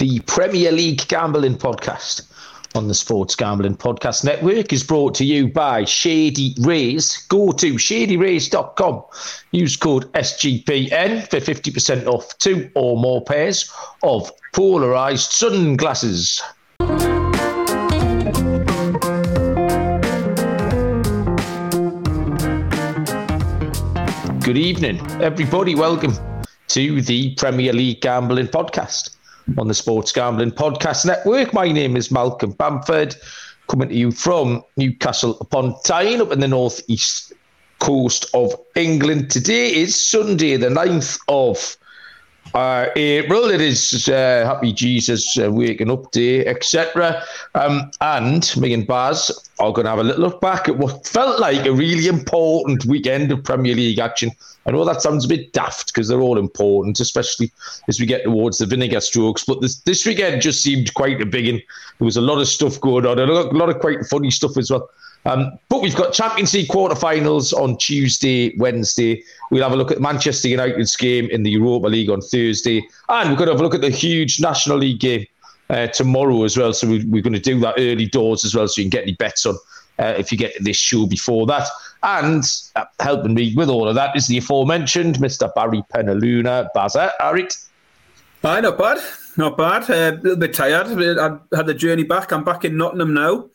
The Premier League Gambling Podcast on the Sports Gambling Podcast Network is brought to you by Shady Rays. Go to shadyrays.com. Use code SGPN for 50% off two or more pairs of polarized sunglasses. Good evening, everybody. Welcome to the Premier League Gambling Podcast on the Sports Gambling Podcast Network. My name is Malcolm Bamford, coming to you from Newcastle upon Tyne, up in the northeast coast of England. Today is Sunday, the 9th of uh, April. It is uh, Happy Jesus uh, Waking Up Day, etc. Um, and me and Baz are going to have a little look back at what felt like a really important weekend of Premier League action. I know that sounds a bit daft because they're all important, especially as we get towards the vinegar strokes. But this, this weekend just seemed quite a big one. There was a lot of stuff going on, a lot, a lot of quite funny stuff as well. Um, but we've got Champions League quarterfinals on Tuesday, Wednesday. We'll have a look at Manchester United's game in the Europa League on Thursday. And we're going to have a look at the huge National League game uh, tomorrow as well. So we, are going to do that early doors as well so you can get any bets on uh, if you get this show before that. And uh, helping me with all of that is the aforementioned Mr. Barry Penaluna. Bazza, Arit. Hi, not bad. Not bad. Uh, a little bit tired. I had the journey back. I'm back in Nottingham now.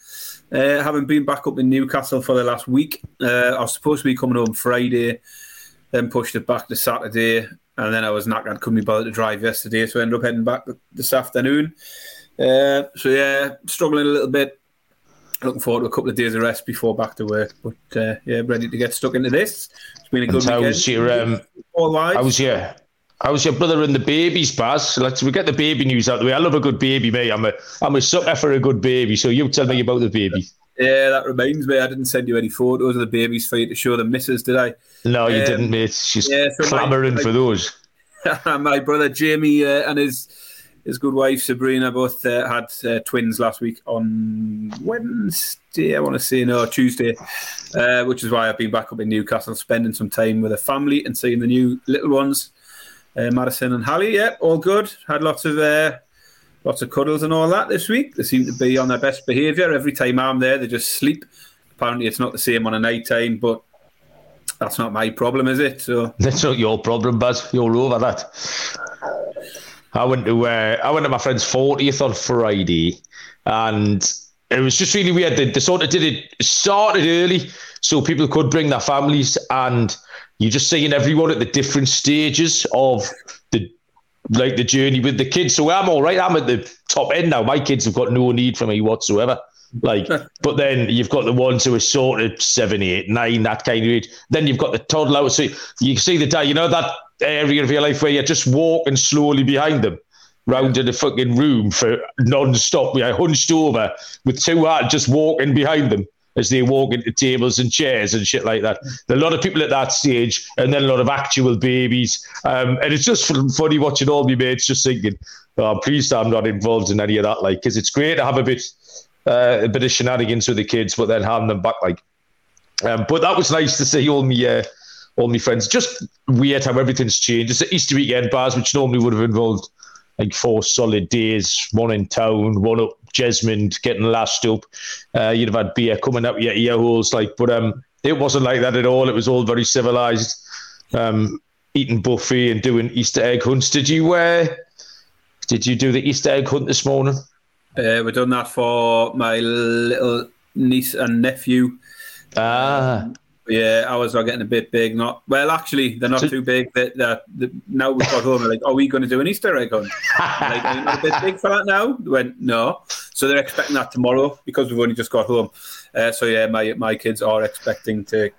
Uh, having been back up in Newcastle for the last week, uh, I was supposed to be coming home Friday, then pushed it back to Saturday, and then I was knackered, couldn't be bothered to drive yesterday, so I ended up heading back this afternoon. Uh, so yeah, struggling a little bit. Looking forward to a couple of days of rest before back to work, but uh, yeah, ready to get stuck into this. It's been a good and weekend. How's your um, how's your How's your brother and the babies, Baz? Let's we get the baby news out the way. I love a good baby, mate. I'm a I'm a sucker for a good baby. So you tell me about the baby. Yeah, that reminds me. I didn't send you any photos of the babies for you to show the missus, did I? No, you um, didn't, mate. She's yeah, so clamouring for those. my brother Jamie uh, and his his good wife Sabrina both uh, had uh, twins last week on Wednesday. I want to say no Tuesday, uh, which is why I've been back up in Newcastle, spending some time with the family and seeing the new little ones uh, Madison and Hallie, yeah, all good. Had lots of uh, lots of cuddles and all that this week. They seem to be on their best behaviour. Every time I'm there, they just sleep. Apparently, it's not the same on a night time, but that's not my problem, is it? So that's not your problem, Buzz. You're over that. I went to uh, I went to my friend's fortieth on Friday, and it was just really weird. They, they sort of did it started early, so people could bring their families and you're just seeing everyone at the different stages of the like the journey with the kids. So I'm all right. I'm at the top end now. My kids have got no need for me whatsoever. Like, but then you've got the ones who are sort of seven, eight, nine, that kind of age. Then you've got the toddler. So you see the day, you know that area of your life where you're just walking slowly behind them round in the fucking room for non-stop. You're hunched over with two hands just walking behind them as they walk into tables and chairs and shit like that. There are a lot of people at that stage, and then a lot of actual babies. Um, and it's just funny watching all my mates just thinking, oh, I'm pleased I'm not involved in any of that. Like, because it's great to have a bit, uh, a bit of shenanigans with the kids, but then hand them back. Like, um, but that was nice to see all me, uh, all my friends. Just weird how everything's changed. It's an Easter weekend bars, which normally would have involved like four solid days, one in town, one up Jesmond, getting lashed up. Uh, you'd have had beer coming out your ear holes, like, but um, it wasn't like that at all. It was all very civilized, um, eating buffet and doing Easter egg hunts. Did you uh, did you do the Easter egg hunt this morning? Uh, we've done that for my little niece and nephew. Ah. Um, yeah, ours are getting a bit big. Not well, actually, they're not so, too big. That that now we've got home. They're like, are we going to do an Easter egg hunt? like, are you not a bit big for that now? They went no. So they're expecting that tomorrow because we've only just got home. Uh, so yeah, my my kids are expecting to.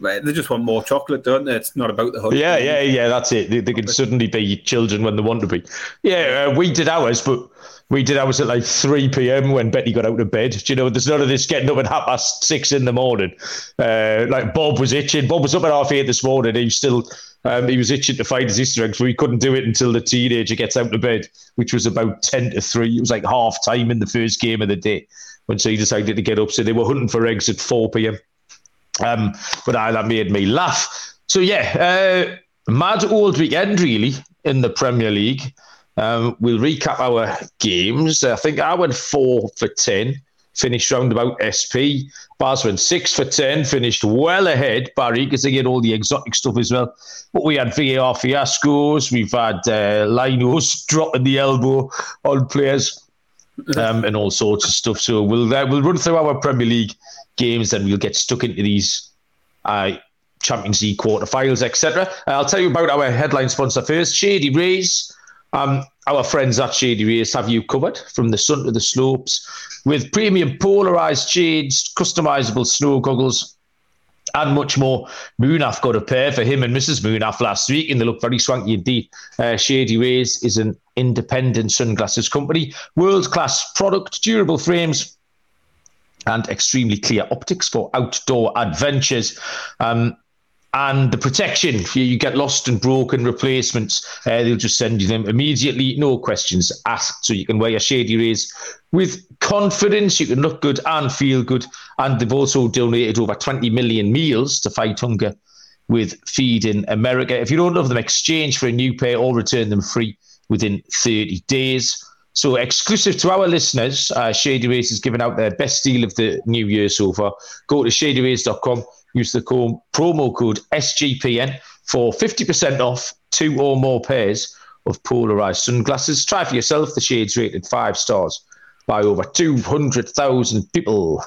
They just want more chocolate, don't they? It's not about the hunt. Yeah, yeah, yeah. That's it. They, they can suddenly be children when they want to be. Yeah, uh, we did ours, but we did I was at like 3 p.m. when Betty got out of bed. Do you know, there's none of this getting up at half past six in the morning. Uh, like Bob was itching. Bob was up at half eight this morning. He was still, um, he was itching to find his Easter eggs, but he couldn't do it until the teenager gets out of bed, which was about 10 to 3. It was like half time in the first game of the day when so he decided to get up. So they were hunting for eggs at 4 p.m. Um, but I, that made me laugh. So yeah, uh, mad old weekend really in the Premier League. Um, we'll recap our games. I think I went four for 10, finished round about SP. Baz went six for 10, finished well ahead, Barry, because they get all the exotic stuff as well. But we had VAR fiascos, we've had uh, Linos dropping the elbow on players. Um, and all sorts of stuff. So we'll uh, we'll run through our Premier League games, and we'll get stuck into these uh, Champions League quarterfinals, etc. Uh, I'll tell you about our headline sponsor first, Shady Rays. Um, our friends at Shady Rays have you covered from the sun to the slopes with premium polarized shades, customizable snow goggles, and much more. Munaf got a pair for him and Mrs. Munaf last week, and they look very swanky indeed. Uh, Shady Rays is an independent sunglasses company, world class product, durable frames, and extremely clear optics for outdoor adventures. Um, and the protection. You get lost and broken replacements, uh, they'll just send you them immediately, no questions asked. So you can wear your shady rays with confidence. You can look good and feel good. And they've also donated over 20 million meals to fight hunger with Feeding America. If you don't love them, exchange for a new pair or return them free within 30 days. So, exclusive to our listeners, uh, Shady Rays is giving out their best deal of the new year so far. Go to shadyrays.com use the promo code SGPN for 50% off two or more pairs of polarized sunglasses. Try for yourself. The shades rated five stars by over 200,000 people.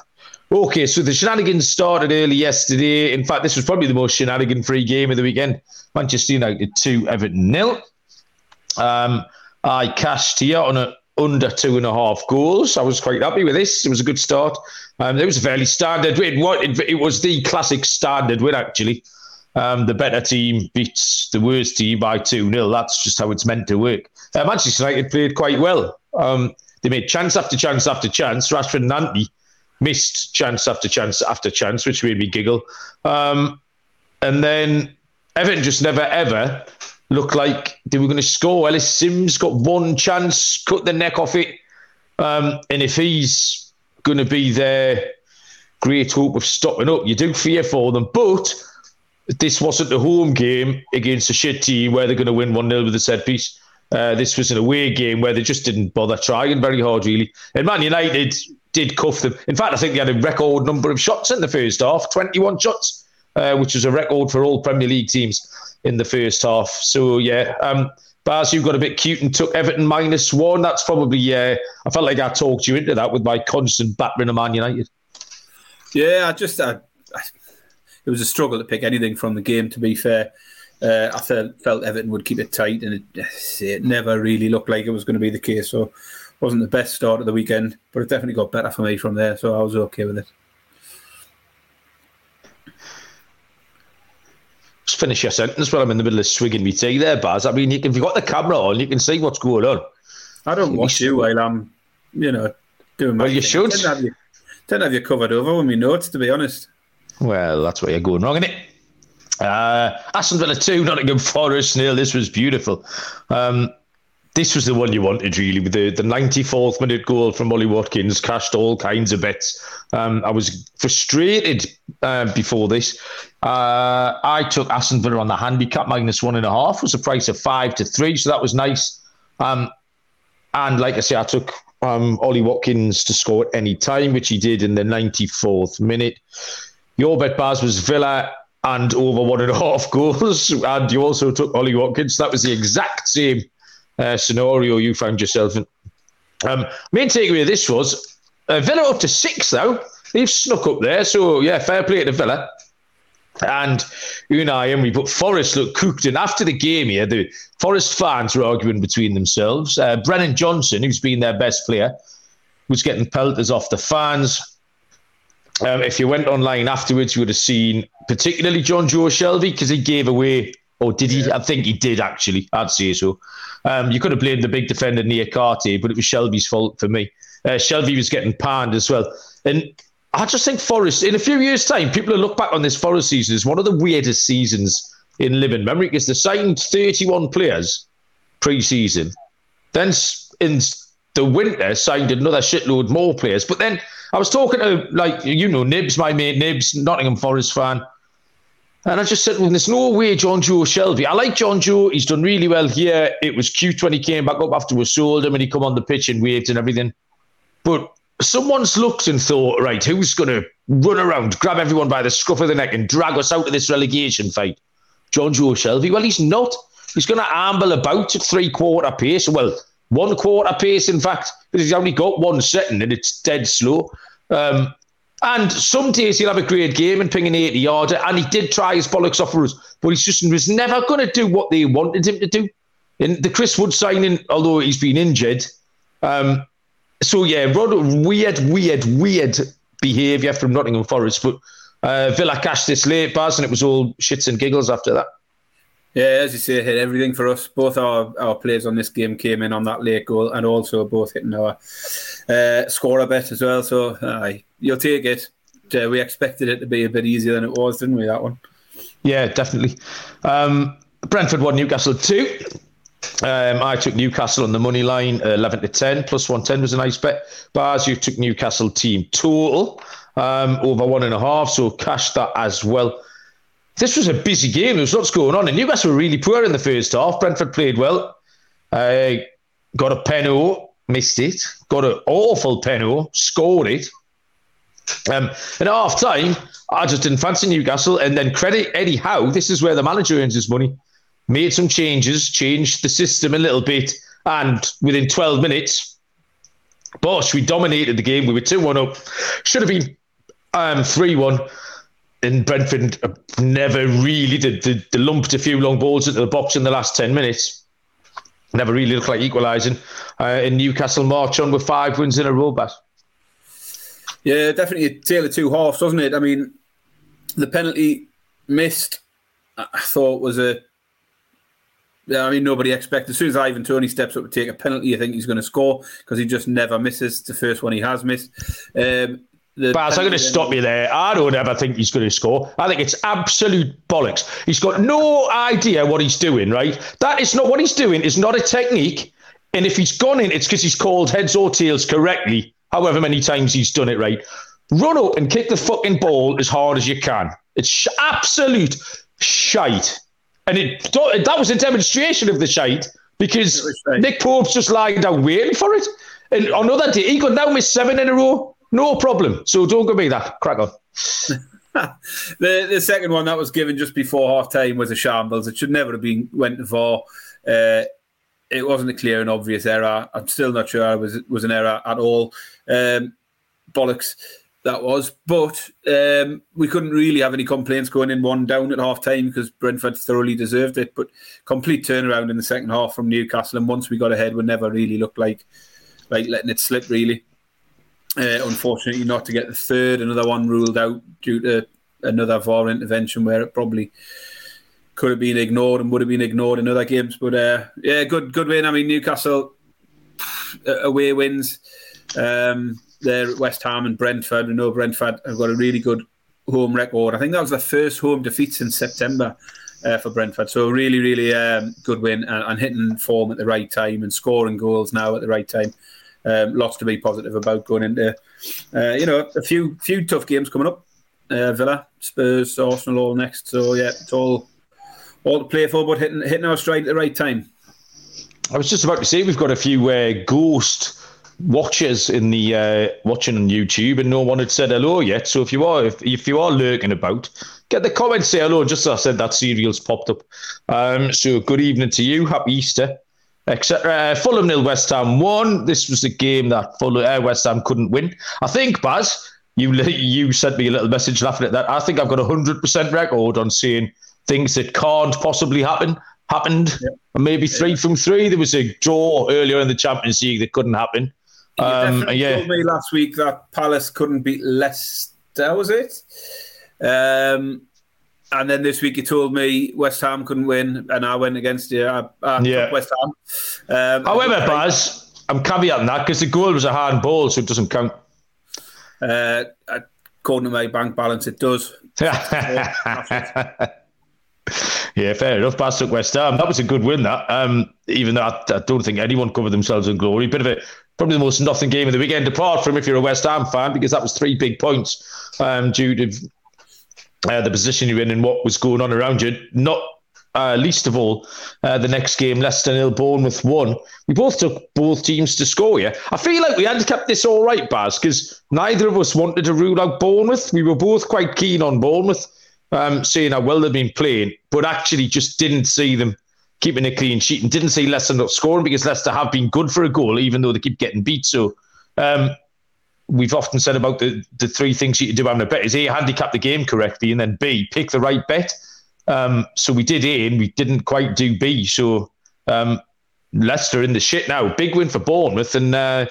Okay, so the shenanigans started early yesterday. In fact, this was probably the most shenanigan free game of the weekend. Manchester United 2, Everton nil. Um, I cashed here on a under two and a half goals. I was quite happy with this. It was a good start. Um, it was a fairly standard win. What it, it, was the classic standard win actually. Um, the better team beats the worst team by 2 0. That's just how it's meant to work. Uh, Manchester United played quite well. Um, they made chance after chance after chance. Rashford and Ante missed chance after chance after chance, which made me giggle. Um, and then Everton just never ever looked like they were going to score. Ellis Sims got one chance, cut the neck off it. Um, and if he's going to be their great hope of stopping up, you do fear for them. But this wasn't a home game against a shit team where they're going to win 1 0 with a set piece. Uh, this was an away game where they just didn't bother trying very hard, really. And Man United did cuff them. In fact, I think they had a record number of shots in the first half 21 shots, uh, which was a record for all Premier League teams in the first half. So yeah, um, Baz, you got a bit cute and took Everton minus one. That's probably yeah. I felt like I talked you into that with my constant battering of Man United. Yeah, I just I, I, it was a struggle to pick anything from the game. To be fair, uh, I felt, felt Everton would keep it tight, and it, it never really looked like it was going to be the case. So, wasn't the best start of the weekend, but it definitely got better for me from there. So I was okay with it. Just finish your sentence while I'm in the middle of swigging my tea there, Baz. I mean, you can, if you've got the camera on, you can see what's going on. I don't watch you while I'm, you know, doing my. Well, you thing. should. Don't have you, don't have you covered over with me notes, to be honest. Well, that's where you're going wrong, isn't it? Uh, Aston Villa 2, Nottingham Forest nil. This was beautiful. Um, this was the one you wanted, really, with the, the 94th minute goal from Ollie Watkins, cashed all kinds of bets. Um, I was frustrated uh, before this. Uh, I took Aston Villa on the handicap minus one and a half, was a price of five to three, so that was nice. Um, and like I say, I took um, Ollie Watkins to score at any time, which he did in the 94th minute. Your bet, Baz, was Villa and over one and a half goals, and you also took Ollie Watkins. That was the exact same uh, scenario you found yourself in. Um, main takeaway of this was uh, Villa up to six though. They've snuck up there, so yeah, fair play to Villa. And Unai Emery, but Forest looked cooked. And after the game here, the Forest fans were arguing between themselves. Uh, Brennan Johnson, who's been their best player, was getting pelters off the fans. Um, if you went online afterwards, you would have seen particularly Jonjo Shelvey because he gave away, or did he? I think he did actually. I'd say so. Um, you could have blamed the big defender Niakhaté, but it was Shelvey's fault for me. Uh, Shelvey was getting panned as well. And I just think Forest, in a few years' time, people will look back on this Forest season as one of the weirdest seasons in living memory because they signed 31 players pre season. Then in the winter, signed another shitload more players. But then I was talking to, like, you know, Nibs, my mate Nibs, Nottingham Forest fan. And I just said, well, there's no way Jonjo Shelvey. I like Jonjo. He's done really well here. It was cute when he came back up after we sold him and he come on the pitch and waved and everything. But someone's looked and thought, right, who's going to run around, grab everyone by the scruff of the neck and drag us out of this relegation fight? Jonjo Shelvey. Well, he's not. He's going to amble about at three quarter pace. Well, one quarter pace, in fact, because he's only got one setting and it's dead slow. Um, and some days he'll have a great game and ping an 80 yarder. And he did try his bollocks off for us, but he's just was never going to do what they wanted him to do. In the Chris Wood signing, although he's been injured. Um, so, yeah, weird, weird, weird behaviour from Nottingham Forest. But uh, Villa cashed this late, Baz, and it was all shits and giggles after that. Yeah, as you say, hit everything for us. Both our, our players on this game came in on that late goal and also both hitting our uh, score a bet as well. So you'll take it. Uh, we expected it to be a bit easier than it was, didn't we, that one? Yeah, definitely. Um, Brentford won Newcastle 2. Um, I took Newcastle on the money line, 11 to 10, plus 110 was a nice bet. Bars, you took Newcastle team total um, over one and a half, so cash that as well. This was a busy game. There was lots going on, and Newcastle were really poor in the first half. Brentford played well. Uh, got a penalty, missed it. Got an awful penalty, scored it. Um, and at half time, I just didn't fancy Newcastle. And then credit Eddie Howe. This is where the manager earns his money. Made some changes, changed the system a little bit, and within 12 minutes, Bosh, we dominated the game. We were 2 1 up. Should have been um, 3 1 and Brentford never really did. They, lumped a few long balls into the box in the last 10 minutes. Never really looked like equalising. Uh, in Newcastle, march on with five wins in a row, Bass. Yeah, definitely a tale of two halves, wasn't it? I mean, the penalty missed, I thought was a. Yeah, I mean, nobody expected. As soon as Ivan Toney steps up to take a penalty, I think he's going to score because he just never misses. The first one he has missed. Um, Baz, I'm going to stop you there. I don't ever think he's going to score. I think it's absolute bollocks. He's got no idea what he's doing, right? That is not what he's doing. It's not a technique. And if he's gone in, it's because he's called heads or tails correctly, however many times he's done it right. Run up and kick the fucking ball as hard as you can. It's sh- absolute shite. And it that was a demonstration of the shite because Nick Pope's just lying down waiting for it. And on another day, he could now miss seven in a row. No problem. So don't give me that. Crack on. the the second one that was given just before half time was a shambles. It should never have been went VAR. Uh, it wasn't a clear and obvious error. I'm still not sure it was was an error at all. Um, bollocks that was. But um, we couldn't really have any complaints going in one down at half time because Brentford thoroughly deserved it. But complete turnaround in the second half from Newcastle, and once we got ahead, we never really looked like like letting it slip. Really, uh, unfortunately, not to get the third. Another one ruled out due to another VAR intervention where it probably could have been ignored and would have been ignored in other games. But uh, yeah, good good win. I mean, Newcastle away wins. Um, they're at West Ham and Brentford. We know Brentford have got a really good home record. I think that was the first home defeat since September uh, for Brentford. So really, really um, good win and, and, hitting form at the right time and scoring goals now at the right time. Um, lots to be positive about going into, uh, you know, a few few tough games coming up. Uh, Villa, Spurs, Arsenal, all next. So yeah, it's all all to play for, but hitting hitting our stride at the right time. I was just about to say we've got a few uh, ghost watchers in the uh, watching on YouTube, and no one had said hello yet. So if you are if, if you are lurking about, get the comments say hello. Just as I said, that serial's popped up. Um, so good evening to you. Happy Easter etc. Uh, Fulham nil, West Ham one. This was a game that Fulham, uh, West Ham couldn't win. I think, Baz, you you sent me a little message laughing at that. I think I've got a hundred percent record on seeing things that can't possibly happen happened. Yeah. Maybe three yeah. from three. There was a draw earlier in the Champions League that couldn't happen. Um, yeah, told me last week that Palace couldn't beat Leicester. Was it? Um, and then this week you told me West Ham couldn't win, and I went against you. I, I yeah. West Ham. Um, However, Baz, I'm caveating that because the goal was a hard ball, so it doesn't count. Uh, according to my bank balance, it does. yeah, fair enough. Baz took West Ham. That was a good win. That, um, even though I, I, don't think anyone covered themselves in glory. Bit of a probably the most nothing game of the weekend, apart from if you're a West Ham fan, because that was three big points um, due to uh, the position you're in and what was going on around you. Not uh, least of all, uh, the next game, Leicester nil, Bournemouth one. We both took both teams to score. Yeah, I feel like we had kept this all right, Baz, because neither of us wanted to rule out Bournemouth. We were both quite keen on Bournemouth, um, saying how well they've been playing, but actually just didn't see them keeping a clean sheet and didn't see Leicester not scoring because Leicester have been good for a goal, even though they keep getting beat. So. Um, we've often said about the, the three things you do on a bet is A, handicap the game correctly, and then B, pick the right bet. Um, so we did A and we didn't quite do B. So um, Leicester in the shit now. Big win for Bournemouth and uh,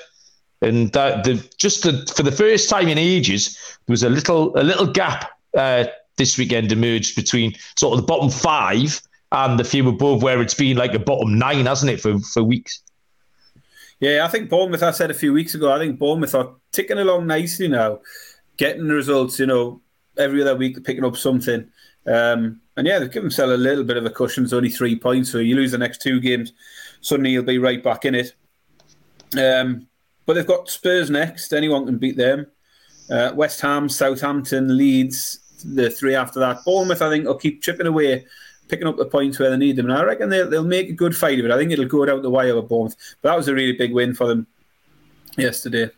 and uh, the just the, for the first time in ages there was a little a little gap uh, this weekend emerged between sort of the bottom five and the few above where it's been like a bottom nine, hasn't it, for for weeks. Yeah, I think Bournemouth. I said a few weeks ago. I think Bournemouth are ticking along nicely now, getting results. You know, every other week picking up something. Um, and yeah, they've given themselves a little bit of a cushion. It's only three points, so you lose the next two games, suddenly you'll be right back in it. Um, but they've got Spurs next. Anyone can beat them. Uh, West Ham, Southampton, Leeds, the three after that. Bournemouth, I think, will keep chipping away, picking up the points where they need them. And I reckon they'll, they'll make a good fight of it. I think it'll go out the wire with Bournemouth. But that was a really big win for them yesterday.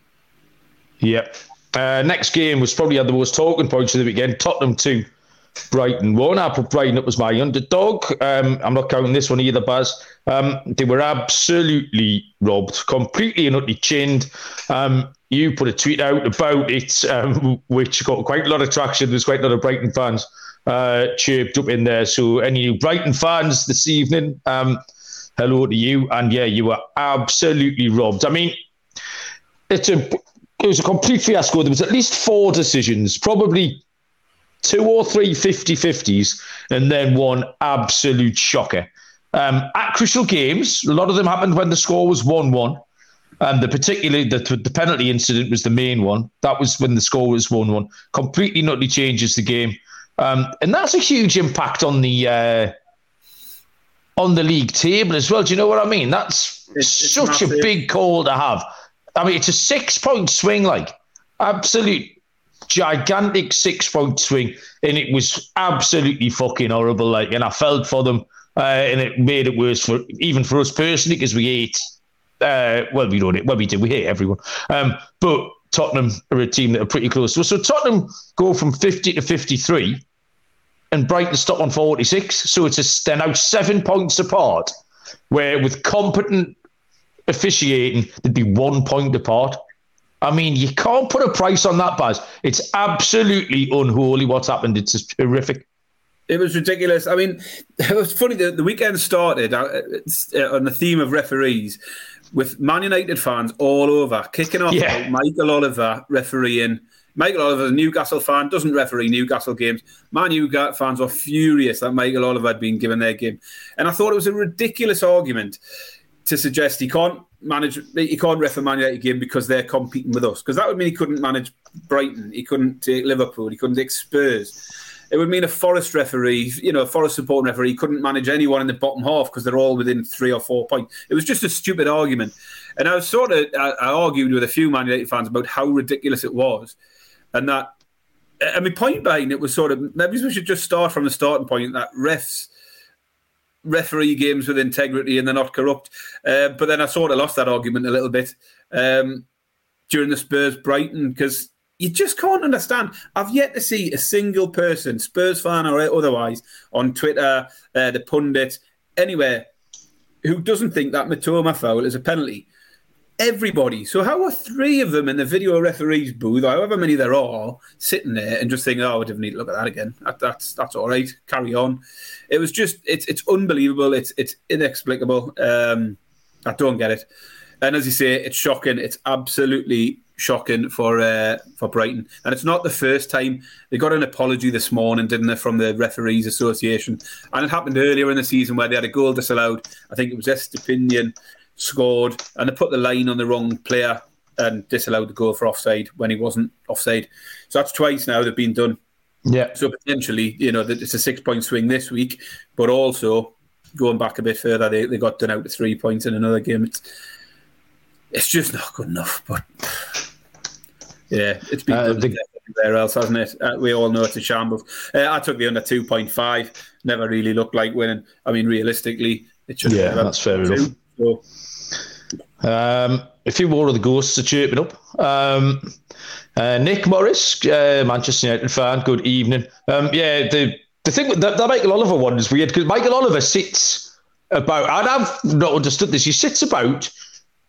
Yep. Uh, next game was probably had the most talking points of the weekend. Tottenham 2, Brighton won. I put Brighton up as my underdog. Um, I'm not counting this one either, Baz. Um, they were absolutely robbed, completely and utterly chinned. Um, you put a tweet out about it, um, which got quite a lot of traction. There's quite a lot of Brighton fans uh, chirped up in there. So, any Brighton fans this evening, um, hello to you. And yeah, you were absolutely robbed. I mean, it's a it was a complete fiasco. There was at least four decisions, probably two or three 50 50s, and then one absolute shocker. Um, at crucial games, a lot of them happened when the score was 1 1. And the particularly the, the penalty incident was the main one. That was when the score was 1 1. Completely nutty changes the game. Um, and that's a huge impact on the uh, on the league table as well. Do you know what I mean? That's it's, such a big call to have. I mean, it's a six point swing, like absolute gigantic six point swing, and it was absolutely fucking horrible. Like, and I felt for them, uh, and it made it worse for even for us personally because we hate. Uh, well, we don't. Well, we did. We hate everyone. Um, but Tottenham are a team that are pretty close to us. So Tottenham go from fifty to fifty-three, and Brighton stop on forty-six. So it's a, they're now seven points apart. Where with competent officiating, they'd be one point apart. I mean, you can't put a price on that, Baz. It's absolutely unholy what's happened. It's just horrific. It was ridiculous. I mean, it was funny. The, the weekend started uh, uh, on the theme of referees with Man United fans all over, kicking off yeah. Michael Oliver refereeing. Michael Oliver, a Newcastle fan, doesn't referee Newcastle games. Man Newcastle fans were furious that Michael Oliver had been given their game. And I thought it was a ridiculous argument to suggest he can't manage, he can't referee Man United game because they're competing with us. Because that would mean he couldn't manage Brighton, he couldn't take Liverpool, he couldn't take Spurs. It would mean a Forest referee, you know, a Forest support referee couldn't manage anyone in the bottom half because they're all within three or four points. It was just a stupid argument. And I was sort of, I, I argued with a few Man United fans about how ridiculous it was. And that, I mean, point being, it was sort of, maybe we should just start from the starting point that refs, referee games with integrity and they're not corrupt. Uh, but then I sort of lost that argument a little bit um, during the Spurs Brighton because you just can't understand. I've yet to see a single person, Spurs fan or otherwise, on Twitter, uh, the pundit, anywhere, who doesn't think that Mitoma foul is a penalty. Everybody. So how are three of them in the video referee's booth, however many there are, sitting there and just thinking, "Oh, we didn't need to look at that again. That, that's that's all right. Carry on." It was just it's it's unbelievable. It's it's inexplicable. Um, I don't get it. And as you say, it's shocking. It's absolutely shocking for uh, for Brighton. And it's not the first time they got an apology this morning, didn't they, from the referees association? And it happened earlier in the season where they had a goal disallowed. I think it was Estupiñán scored, and they put the line on the wrong player and disallowed the goal for offside when he wasn't offside. So that's twice now they've been done. Yeah. So potentially, you know, it's a six point swing this week, but also going back a bit further, they, they got done out to three points in another game. It's it's just not good enough. But yeah, it's been uh, the, everywhere else, hasn't it? Uh, we all know it's a shambles. Uh, I took the under two point five. Never really looked like winning. I mean, realistically, it should. Yeah, that's fair two, enough. So. Um, a few more of the ghosts are chirping up. Um, uh, Nick Morris, uh, Manchester United fan. Good evening. Um, yeah, the the thing that, that Michael Oliver one is weird because Michael Oliver sits about, and I've not understood this. He sits about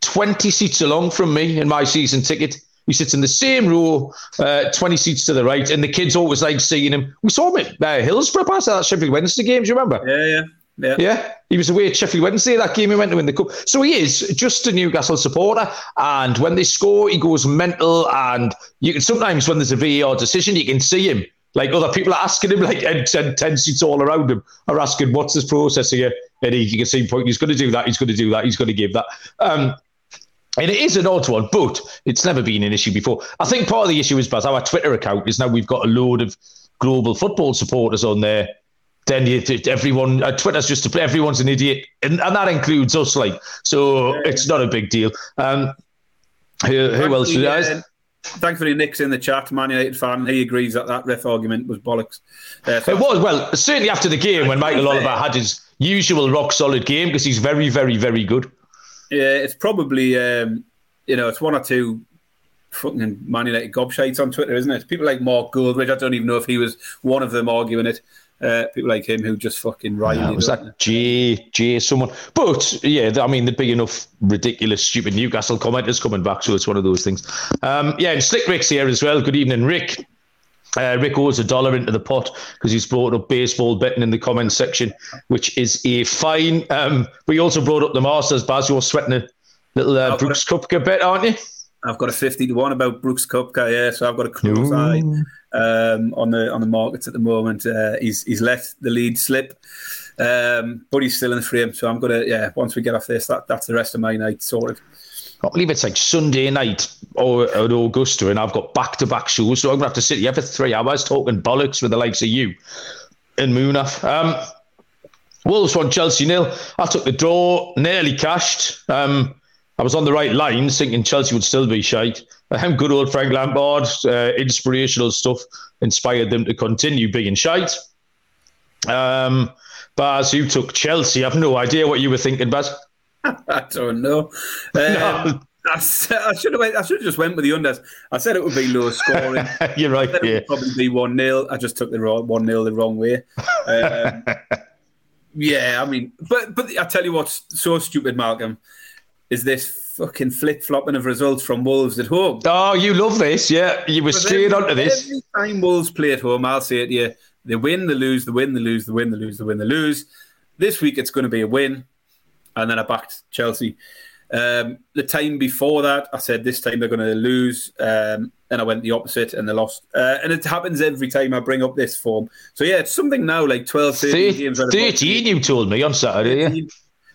twenty seats along from me in my season ticket. He sits in the same row, uh, 20 seats to the right, and the kids always like seeing him. We saw him at uh, Hillsborough past that Sheffield Wednesday game. Do you remember? Yeah, yeah. Yeah. yeah, he was away at Sheffield Wednesday that game. He went to win the cup, so he is just a Newcastle supporter. And when they score, he goes mental. And you can sometimes when there's a VAR decision, you can see him. Like other people are asking him, like and, and ten seats all around him are asking, "What's this process here?" And he, you can see point. He's going to do that. He's going to do that. He's going to give that. Um, and it is an odd one, but it's never been an issue before. I think part of the issue is, Baz, our Twitter account is now we've got a load of global football supporters on there. Then you, everyone, uh, Twitter's just everyone's an idiot, and, and that includes us. Like, so yeah. it's not a big deal. Um, who, who else? Should I? Thankfully, Nick's in the chat, Man United fan. He agrees that that ref argument was bollocks. Uh, so it was well, certainly after the game when Michael Oliver had his usual rock solid game because he's very, very, very good. Yeah, it's probably um, you know it's one or two fucking Man United gobshites on Twitter, isn't it? People like Mark Goldbridge. I don't even know if he was one of them arguing it. Uh, people like him who just fucking right. Yeah, was that Jay Jay someone? But yeah, I mean, there'd be enough ridiculous, stupid Newcastle commenters coming back, so it's one of those things. Um, yeah, and Slick Rick's here as well. Good evening, Rick. Uh, Rick owes a dollar into the pot because he's brought up baseball betting in the comments section, which is a fine. Um, but he also brought up the Masters. Baz, you're sweating a little uh, Brooks Koepka bet, aren't you? I've got a fifty to one about Brooks Koepka, yeah. So I've got a close Ooh. eye um, on the on the markets at the moment. Uh, he's he's let the lead slip, um, but he's still in the frame. So I'm gonna, yeah. Once we get off this, that that's the rest of my night sorted. I believe it's like Sunday night or at Augusta, and I've got back to back shows, so I'm gonna have to sit here for three hours talking bollocks with the likes of you and Munaf. Um, Wolves won Chelsea nil. I took the draw, nearly cashed. Um, I was on the right line, thinking Chelsea would still be shite. Um, good old Frank Lampard, uh, inspirational stuff, inspired them to continue being shite. Um, Baz, you took Chelsea. I have no idea what you were thinking, Baz. I don't know. Um, no. I, I, should have. I should have just went with the unders. I said it would be low scoring. You're right. Yeah, probably be one 0 I just took the wrong one 0 the wrong way. Um, yeah, I mean, but but I tell you what's so stupid, Malcolm, is this fucking flip flopping of results from Wolves at home. Oh, you love this, yeah? You were straight onto this. Every time Wolves play at home, I'll say it to you: they win, they lose, they win, they lose, they win, they lose, they win, they lose. This week it's going to be a win and then I backed Chelsea. Um, the time before that, I said this time they're going to lose, um, and I went the opposite and they lost. Uh, and it happens every time I bring up this form. So yeah, it's something now like 12, 13 games. 13, you told me on Saturday. 13,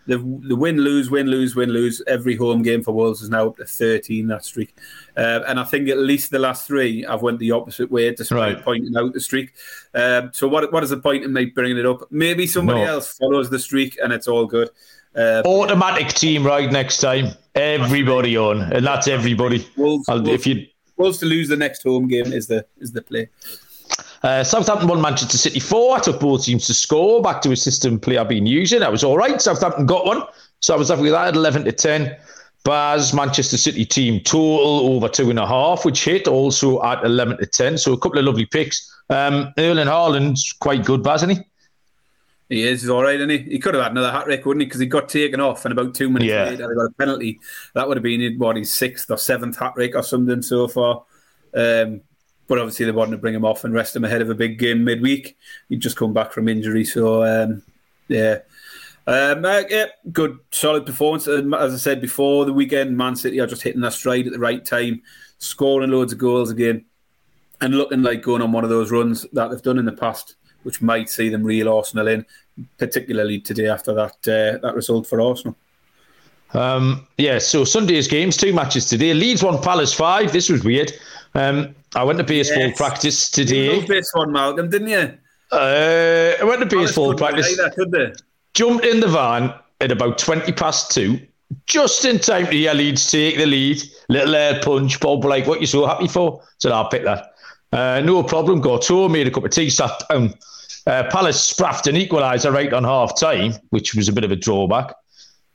the the win lose win lose win lose every home game for Wolves is now up to 13 that streak uh, and I think at least the last three I've went the opposite way despite right. pointing out the streak um, so what what is the point in me bringing it up maybe somebody no. else follows the streak and it's all good uh, Automatic team right next time. Everybody on, and that's everybody. Wolves, Wolves, if you Wolves to lose the next home game is the is the play. Uh, Southampton won Manchester City four. I took both teams to score. Back to a system play I've been using. That was all right. Southampton got one, so I was happy with that at eleven to ten. Baz, Manchester City team total over two and a half, which hit also at eleven to ten. So a couple of lovely picks. Um, Erling Haaland's quite good, Baz, isn't he? He is. He's all right, isn't he? He could have had another hat trick, wouldn't he? Because he got taken off, and about two minutes yeah. later, they got a penalty. That would have been what his sixth or seventh hat trick or something so far. Um, but obviously, they wanted to bring him off and rest him ahead of a big game midweek. He'd just come back from injury, so um, yeah. Um, uh, yeah, good, solid performance. As I said before the weekend, Man City are just hitting their stride at the right time, scoring loads of goals again, and looking like going on one of those runs that they've done in the past which might see them reel Arsenal in, particularly today after that uh, that result for Arsenal. Um, yeah, so Sunday's games, two matches today. Leeds won Palace five. This was weird. Um, I went to baseball yes. practice today. You this one, Malcolm, didn't you? Uh, I went to baseball practice. Either, jumped in the van at about 20 past two, just in time to hear Leeds take the lead. Little air punch. Bob, like, what you so happy for? Said, I'll pick that. Uh, no problem. Got home, made a cup of tea, sat down. Uh, Palace spraffed an equaliser right on half time, which was a bit of a drawback.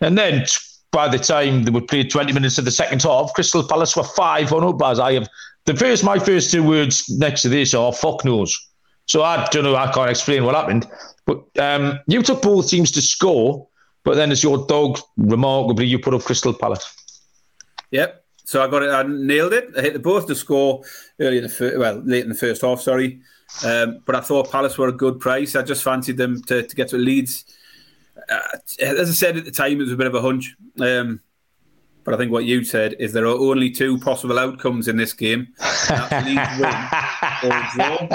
And then by the time they would play 20 minutes of the second half, Crystal Palace were 5 on up. As I have the first, my first two words next to this are fuck knows. So I don't know, I can't explain what happened. But um, you took both teams to score, but then as your dog, remarkably, you put up Crystal Palace. Yep. So I got it. I nailed it. I hit the both to score early in the fir- well, late in the first half. Sorry, um, but I thought Palace were a good price. I just fancied them to, to get to Leeds. Uh, as I said at the time, it was a bit of a hunch. Um, but I think what you said is there are only two possible outcomes in this game. Draw.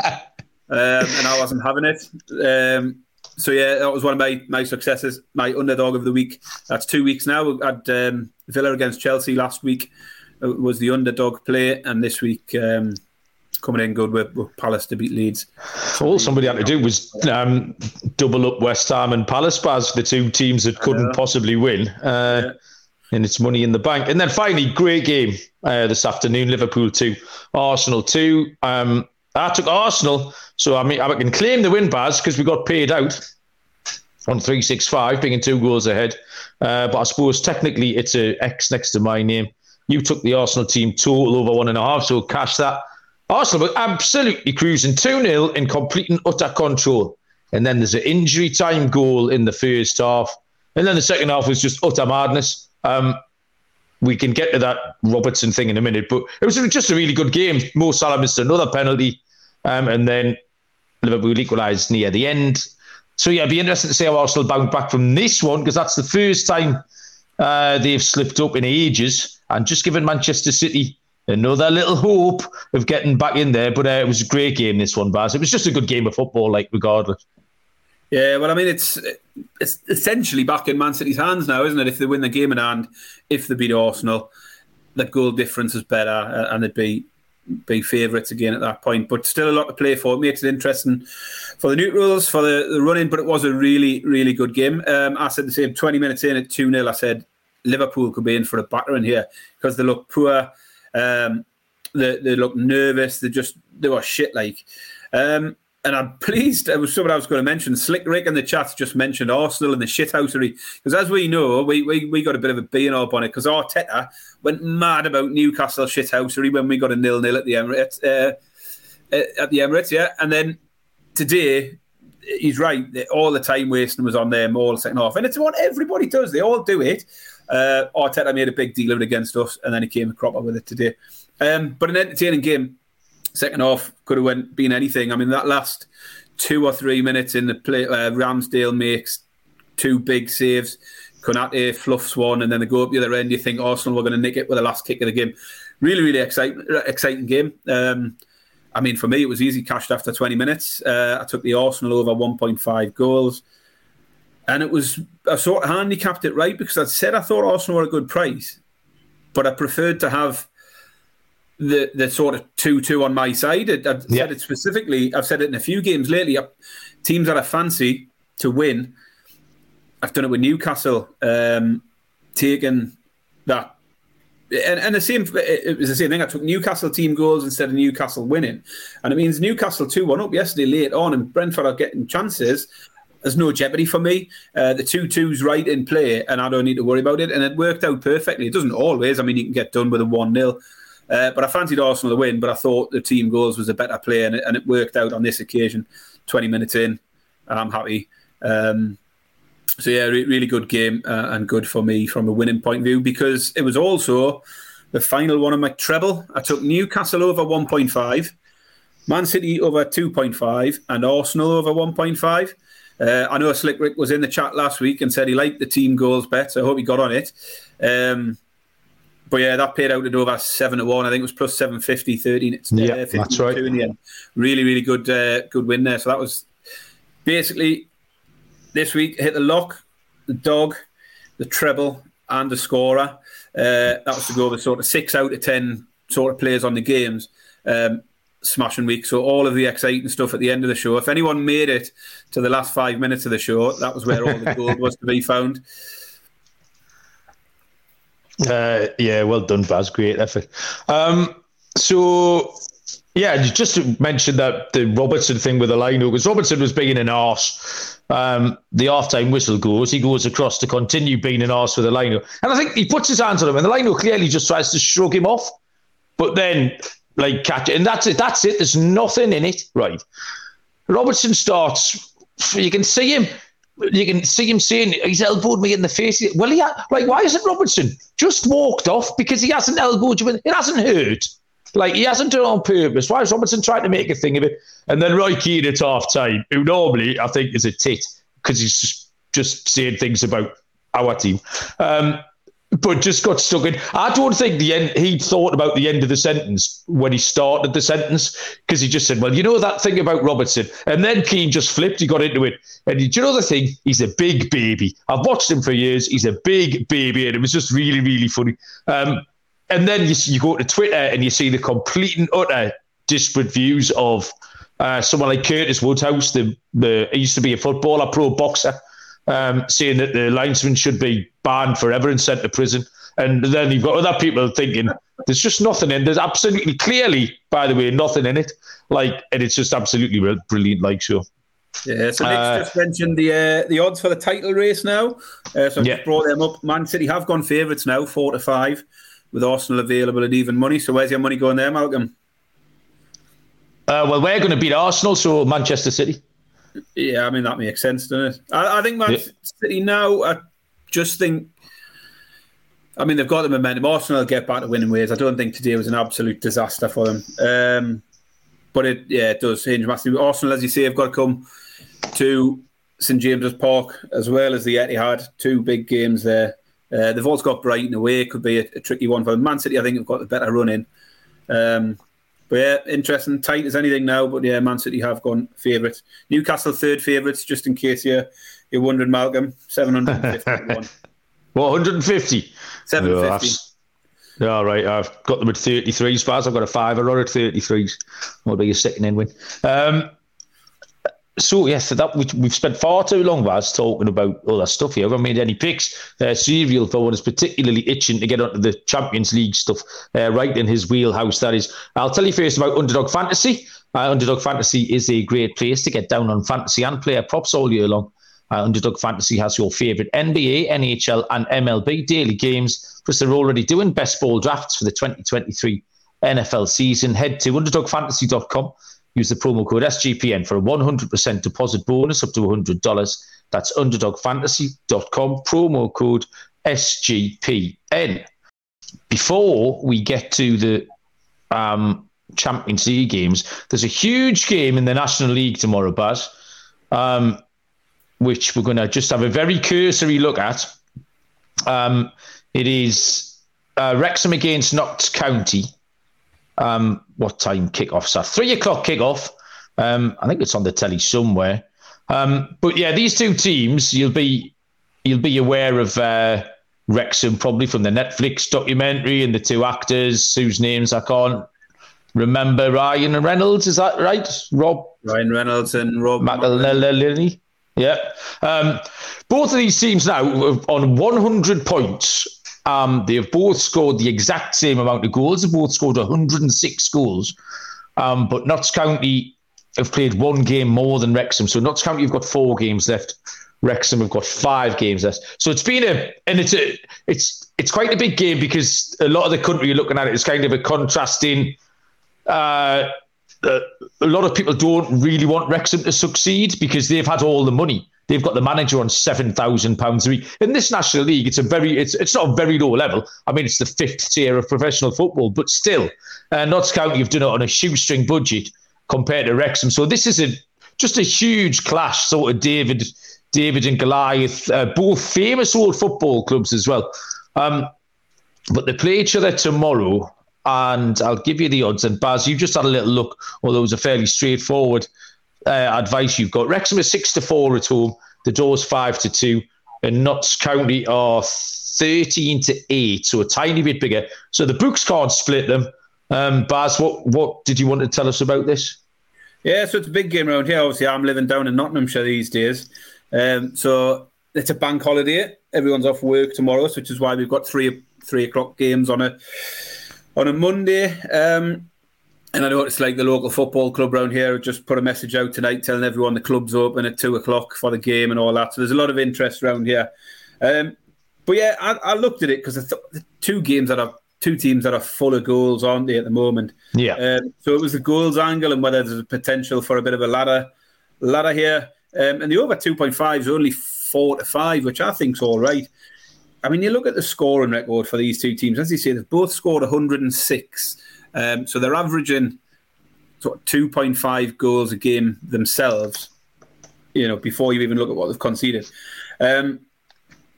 Um, and I wasn't having it. Um, so yeah, that was one of my my successes, my underdog of the week. That's two weeks now. Had um, Villa against Chelsea last week was the underdog play, and this week um, coming in good with, with, Palace to beat Leeds. So all somebody had to do was um, double up West Ham and Palace, as the two teams that couldn't possibly win. Uh, yeah. And it's money in the bank. And then finally, great game uh, this afternoon. Liverpool two, Arsenal two. Um, I took Arsenal, so I mean I can claim the win, Baz, because we got paid out on three six five, being two goals ahead. Uh, but I suppose technically it's a X next to my name. You took the Arsenal team total over one and a half, so cash that. Arsenal were absolutely cruising 2 0 in complete and utter control. And then there's an injury time goal in the first half. And then the second half was just utter madness. Um, we can get to that Robertson thing in a minute, but it was just a really good game. Mo Salah missed another penalty, um, and then Liverpool equalised near the end. So yeah, it'd be interesting to see how Arsenal bounce back from this one because that's the first time uh, they've slipped up in ages and just given Manchester City another little hope of getting back in there. But uh, it was a great game, this one, Baz. It was just a good game of football, like, regardless. Yeah, well, I mean, it's it's essentially back in Man City's hands now, isn't it? If they win the game in hand, if they beat Arsenal, the goal difference is better uh, and they'd be be favourites again at that point. But still a lot to play for. It makes it interesting for the neutrals, for the, the running, but it was a really, really good game. Um, I said the same 20 minutes in at 2 0. I said Liverpool could be in for a battering here because they look poor. Um, they, they look nervous. They just they were shit like. Um, and I'm pleased. It was something I was going to mention. Slick Rick in the chat just mentioned Arsenal and the shithousery because, as we know, we, we we got a bit of a being up on it because Arteta went mad about Newcastle shithousery when we got a nil nil at the Emirates. Uh, at the Emirates, yeah, and then today he's right. All the time wasting was on them all the second half, and it's what everybody does. They all do it. Uh, Arteta made a big deal of it against us, and then he came a cropper with it today. Um, but an entertaining game. Second half could have went been anything. I mean, that last two or three minutes in the play, uh, Ramsdale makes two big saves. Konate fluffs one, and then they go up the other end. You think Arsenal were going to nick it with the last kick of the game. Really, really exciting, exciting game. Um, I mean, for me, it was easy cashed after 20 minutes. Uh, I took the Arsenal over 1.5 goals. And it was, I sort of handicapped it right because I said I thought Arsenal were a good price, but I preferred to have the the sort of two two on my side. I, have said it specifically. I've said it in a few games lately. Teams that I fancy to win. I've done it with Newcastle, um, taking that, and, and the same. It was the same thing. I took Newcastle team goals instead of Newcastle winning, and it means Newcastle two one up yesterday late on, and Brentford are getting chances. There's no jeopardy for me. Uh, the two twos right in play, and I don't need to worry about it. And it worked out perfectly. It doesn't always. I mean, you can get done with a one 0 uh, but I fancied Arsenal to win, but I thought the team goals was a better play, and it, and it worked out on this occasion. 20 minutes in, I'm happy. Um, so, yeah, re- really good game uh, and good for me from a winning point of view because it was also the final one of my treble. I took Newcastle over 1.5, Man City over 2.5, and Arsenal over 1.5. Uh, I know Slick Rick was in the chat last week and said he liked the team goals bet, so I hope he got on it. Um, but yeah, that paid out at over seven to one. I think it was plus 750, 13. It's yeah, uh, that's right. In the end. Really, really good, uh, good win there. So that was basically this week hit the lock, the dog, the treble, and the scorer. Uh, that was to go with sort of six out of ten sort of players on the games. Um, smashing week. So all of the exciting stuff at the end of the show. If anyone made it to the last five minutes of the show, that was where all the gold was to be found. Uh, yeah, well done, Baz. Great effort. Um, so yeah, just to mention that the Robertson thing with the line because Robertson was being an arse. Um, the half-time whistle goes, he goes across to continue being an arse with the line, and I think he puts his hands on him, and the line clearly just tries to shrug him off, but then like catch and that's it. That's it. There's nothing in it, right? Robertson starts. You can see him. You can see him saying he's elbowed me in the face. Well, he like why isn't Robertson just walked off because he hasn't elbowed you? It hasn't hurt. Like he hasn't done it on purpose. Why is Robertson trying to make a thing of it? And then Roy Keane at half time, who normally I think is a tit because he's just, just saying things about our team. Um, but just got stuck in. I don't think the end. He thought about the end of the sentence when he started the sentence because he just said, "Well, you know that thing about Robertson," and then Keane just flipped. He got into it, and you know the thing? He's a big baby. I've watched him for years. He's a big baby, and it was just really, really funny. Um, and then you, you go to Twitter and you see the complete and utter disparate views of uh, someone like Curtis Woodhouse. The the he used to be a footballer, pro boxer um, saying that the linesman should be banned forever and sent to prison. And then you've got other people thinking there's just nothing in. There's absolutely clearly, by the way, nothing in it. Like, and it's just absolutely brilliant. Like, so. Yeah, so Nick's uh, just mentioned the uh, the odds for the title race now. Uh, so I've yeah. brought them up. Man City have gone favourites now, four to five, with Arsenal available at even money. So where's your money going there, Malcolm? Uh, well, we're going to beat Arsenal, so Manchester City. Yeah, I mean that makes sense, doesn't it? I, I think Man yeah. City now. I just think. I mean, they've got the momentum. Arsenal will get back to winning ways. I don't think today was an absolute disaster for them. Um, but it, yeah, it does hinge massively. Arsenal, as you say, have got to come to St James's Park as well as the Etihad. Two big games there. Uh, they've also got Brighton away. Could be a, a, tricky one for them. Man City. I think have got the better run in. Um, but yeah, interesting, tight as anything now. But yeah, Man City have gone favourites. Newcastle third favourites, just in case you're you're wondering, Malcolm. Seven hundred and fifty. What, 150? 750. Oh, all right, I've got them at 33 spots. I've got a fiver on at 33s. What be your second in win? Um, so yes, so that we, have spent far too long, Baz, talking about all that stuff here. I haven't made any picks. Uh, Serial, for one, is particularly itching to get onto the Champions League stuff uh, right in his wheelhouse. That is, I'll tell you first about Underdog Fantasy. Uh, Underdog Fantasy is a great place to get down on fantasy and player props all year long. Uh, Underdog Fantasy has your favourite NBA, NHL, and MLB daily games. Plus, they're already doing best ball drafts for the 2023 NFL season. Head to underdogfantasy.com Use the promo code SGPN for a 100% deposit bonus up to $100. That's underdogfantasy.com, promo code SGPN. Before we get to the um, Champions League games, there's a huge game in the National League tomorrow, Baz, um, which we're going to just have a very cursory look at. Um, it is uh, Wrexham against Notts County. Um, what time kickoff? So three o'clock kickoff. Um, I think it's on the telly somewhere. Um, but yeah, these two teams, you'll be you'll be aware of uh, Wrexham probably from the Netflix documentary and the two actors whose names I can't remember. Ryan Reynolds, is that right? Rob Ryan Reynolds and Rob McElhenney. Yeah. Um, both of these teams now on 100 points um, they have both scored the exact same amount of goals. They've both scored 106 goals. Um, but Notts County have played one game more than Wrexham. So Notts County have got four games left. Wrexham have got five games left. So it's been a and it's a it's it's quite a big game because a lot of the country you're looking at it is kind of a contrasting. Uh, a lot of people don't really want Wrexham to succeed because they've had all the money. They've got the manager on seven thousand pounds a week. In this National League, it's a very it's it's not a very low level. I mean, it's the fifth tier of professional football, but still, uh, Notts County have done it on a shoestring budget compared to Wrexham. So this is a just a huge clash, sort of David David and Goliath, uh, both famous old football clubs as well. Um, but they play each other tomorrow, and I'll give you the odds. And Baz, You've just had a little look, although it was a fairly straightforward uh, advice you've got. Wrexham is six to four at home. The doors five to two, and Notts County are thirteen to eight, so a tiny bit bigger. So the books can't split them. Um, Baz, what what did you want to tell us about this? Yeah, so it's a big game around here. Obviously, I'm living down in Nottinghamshire these days, um, so it's a bank holiday. Everyone's off work tomorrow, which is why we've got three three o'clock games on a on a Monday. Um, and I know it's like the local football club around here just put a message out tonight telling everyone the club's open at two o'clock for the game and all that. So there's a lot of interest around here. Um, but yeah, I, I, looked at it because the two games that are two teams that are full of goals, aren't they, at the moment? Yeah. Um, so it was the goals angle and whether there's a potential for a bit of a ladder ladder here. Um, and the over 2.5 is only four to five, which I think's all right. I mean, you look at the scoring record for these two teams. As you say, they've both scored 106. Um, so they're averaging sort of 2.5 goals a game themselves, you know, before you even look at what they've conceded. Um,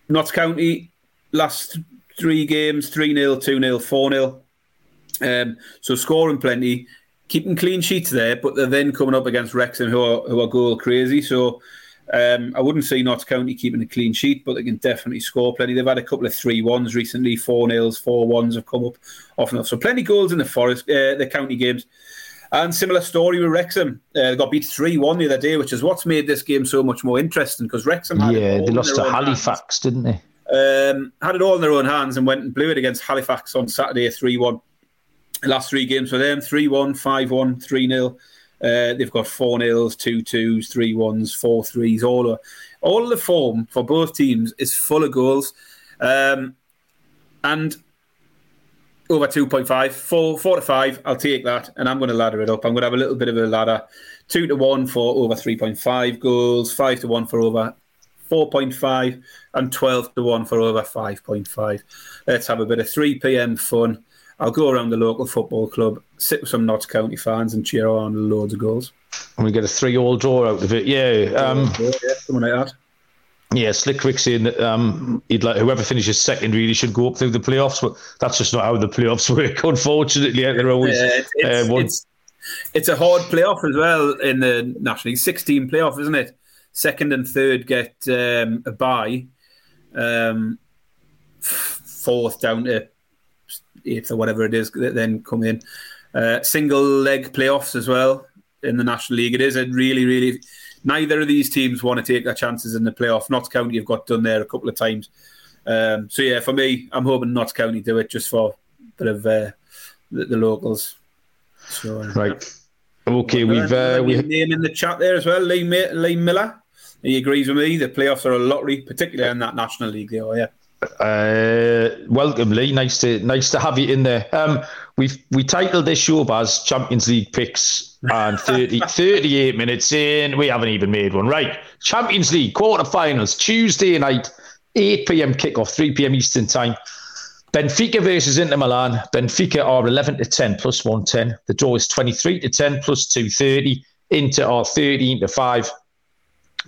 Notts County, last three games 3 0, 2 0, 4 0. Um, so scoring plenty, keeping clean sheets there, but they're then coming up against Wrexham, who are, who are goal crazy. So um, I wouldn't say Notts County keeping a clean sheet, but they can definitely score plenty. They've had a couple of three ones recently, 4 nils, four ones have come up off and off. So plenty goals in the Forest, uh, the county games. And similar story with Wrexham. Uh, they got beat 3 1 the other day, which is what's made this game so much more interesting because Wrexham Yeah, they lost to Halifax, hands. didn't they? Um, had it all in their own hands and went and blew it against Halifax on Saturday 3 1. Last three games for them 3 1, 5 1, 3 0. Uh, they've got 4 nils, 2 2s, 3 1s, 4 3s. All, of, all of the form for both teams is full of goals. Um, and over 2.5, 4, 4 to 5, I'll take that. And I'm going to ladder it up. I'm going to have a little bit of a ladder. 2 to 1 for over 3.5 goals, 5 to 1 for over 4.5, and 12 to 1 for over 5.5. Let's have a bit of 3 p.m. fun. I'll go around the local football club, sit with some Notts County fans, and cheer on loads of goals. And we get a three-all draw out of it. Yeah, um, yeah, something like that. Yeah, Slick saying that um, he'd like whoever finishes second really should go up through the playoffs, but that's just not how the playoffs work. Unfortunately, they're always yeah, it's, uh, it's, it's, a hard playoff as well in the National League. Sixteen playoff, isn't it? Second and third get um, a bye. Um, fourth down to eighth or whatever it is that then come in. Uh, single leg playoffs as well in the National League. It is a really, really. Neither of these teams want to take their chances in the playoff. Notts County have got done there a couple of times. Um, so yeah, for me, I'm hoping Notts County do it just for a bit of uh, the, the, locals. So uh, right. Okay, we've uh, we name in the chat there as well, Lee, Lee Miller. He agrees with me. The playoffs are a lottery, particularly in that National League. There, yeah. Uh, welcome, Lee. Nice to nice to have you in there. Um, we've we titled this show as Champions League picks, and 30, 38 minutes in, we haven't even made one. Right, Champions League quarterfinals Tuesday night, eight pm kickoff, three pm Eastern time. Benfica versus Inter Milan. Benfica are eleven to ten plus one ten. The draw is twenty three to ten plus two thirty. Inter are thirteen to five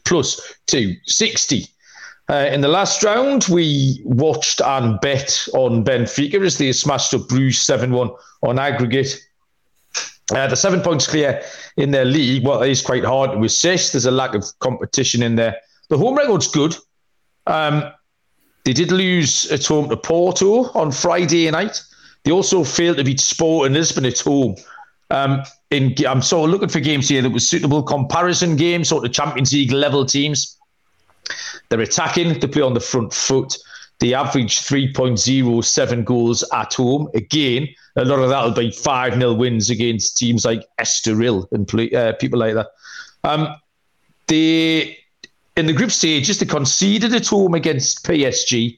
plus two sixty. Uh, in the last round, we watched and bet on Benfica as they smashed up Bruges 7 1 on aggregate. Uh, the seven points clear in their league. Well, it is quite hard to assess. There's a lack of competition in there. The home record's good. Um, they did lose at home to Porto on Friday night. They also failed to beat Sporting Lisbon at home. Um, in, I'm sort of looking for games here that was suitable comparison games, sort of Champions League level teams. They're attacking, they play on the front foot. They average 3.07 goals at home. Again, a lot of that will be 5 0 wins against teams like Estoril and play, uh, people like that. Um, they, in the group stages, they conceded at home against PSG.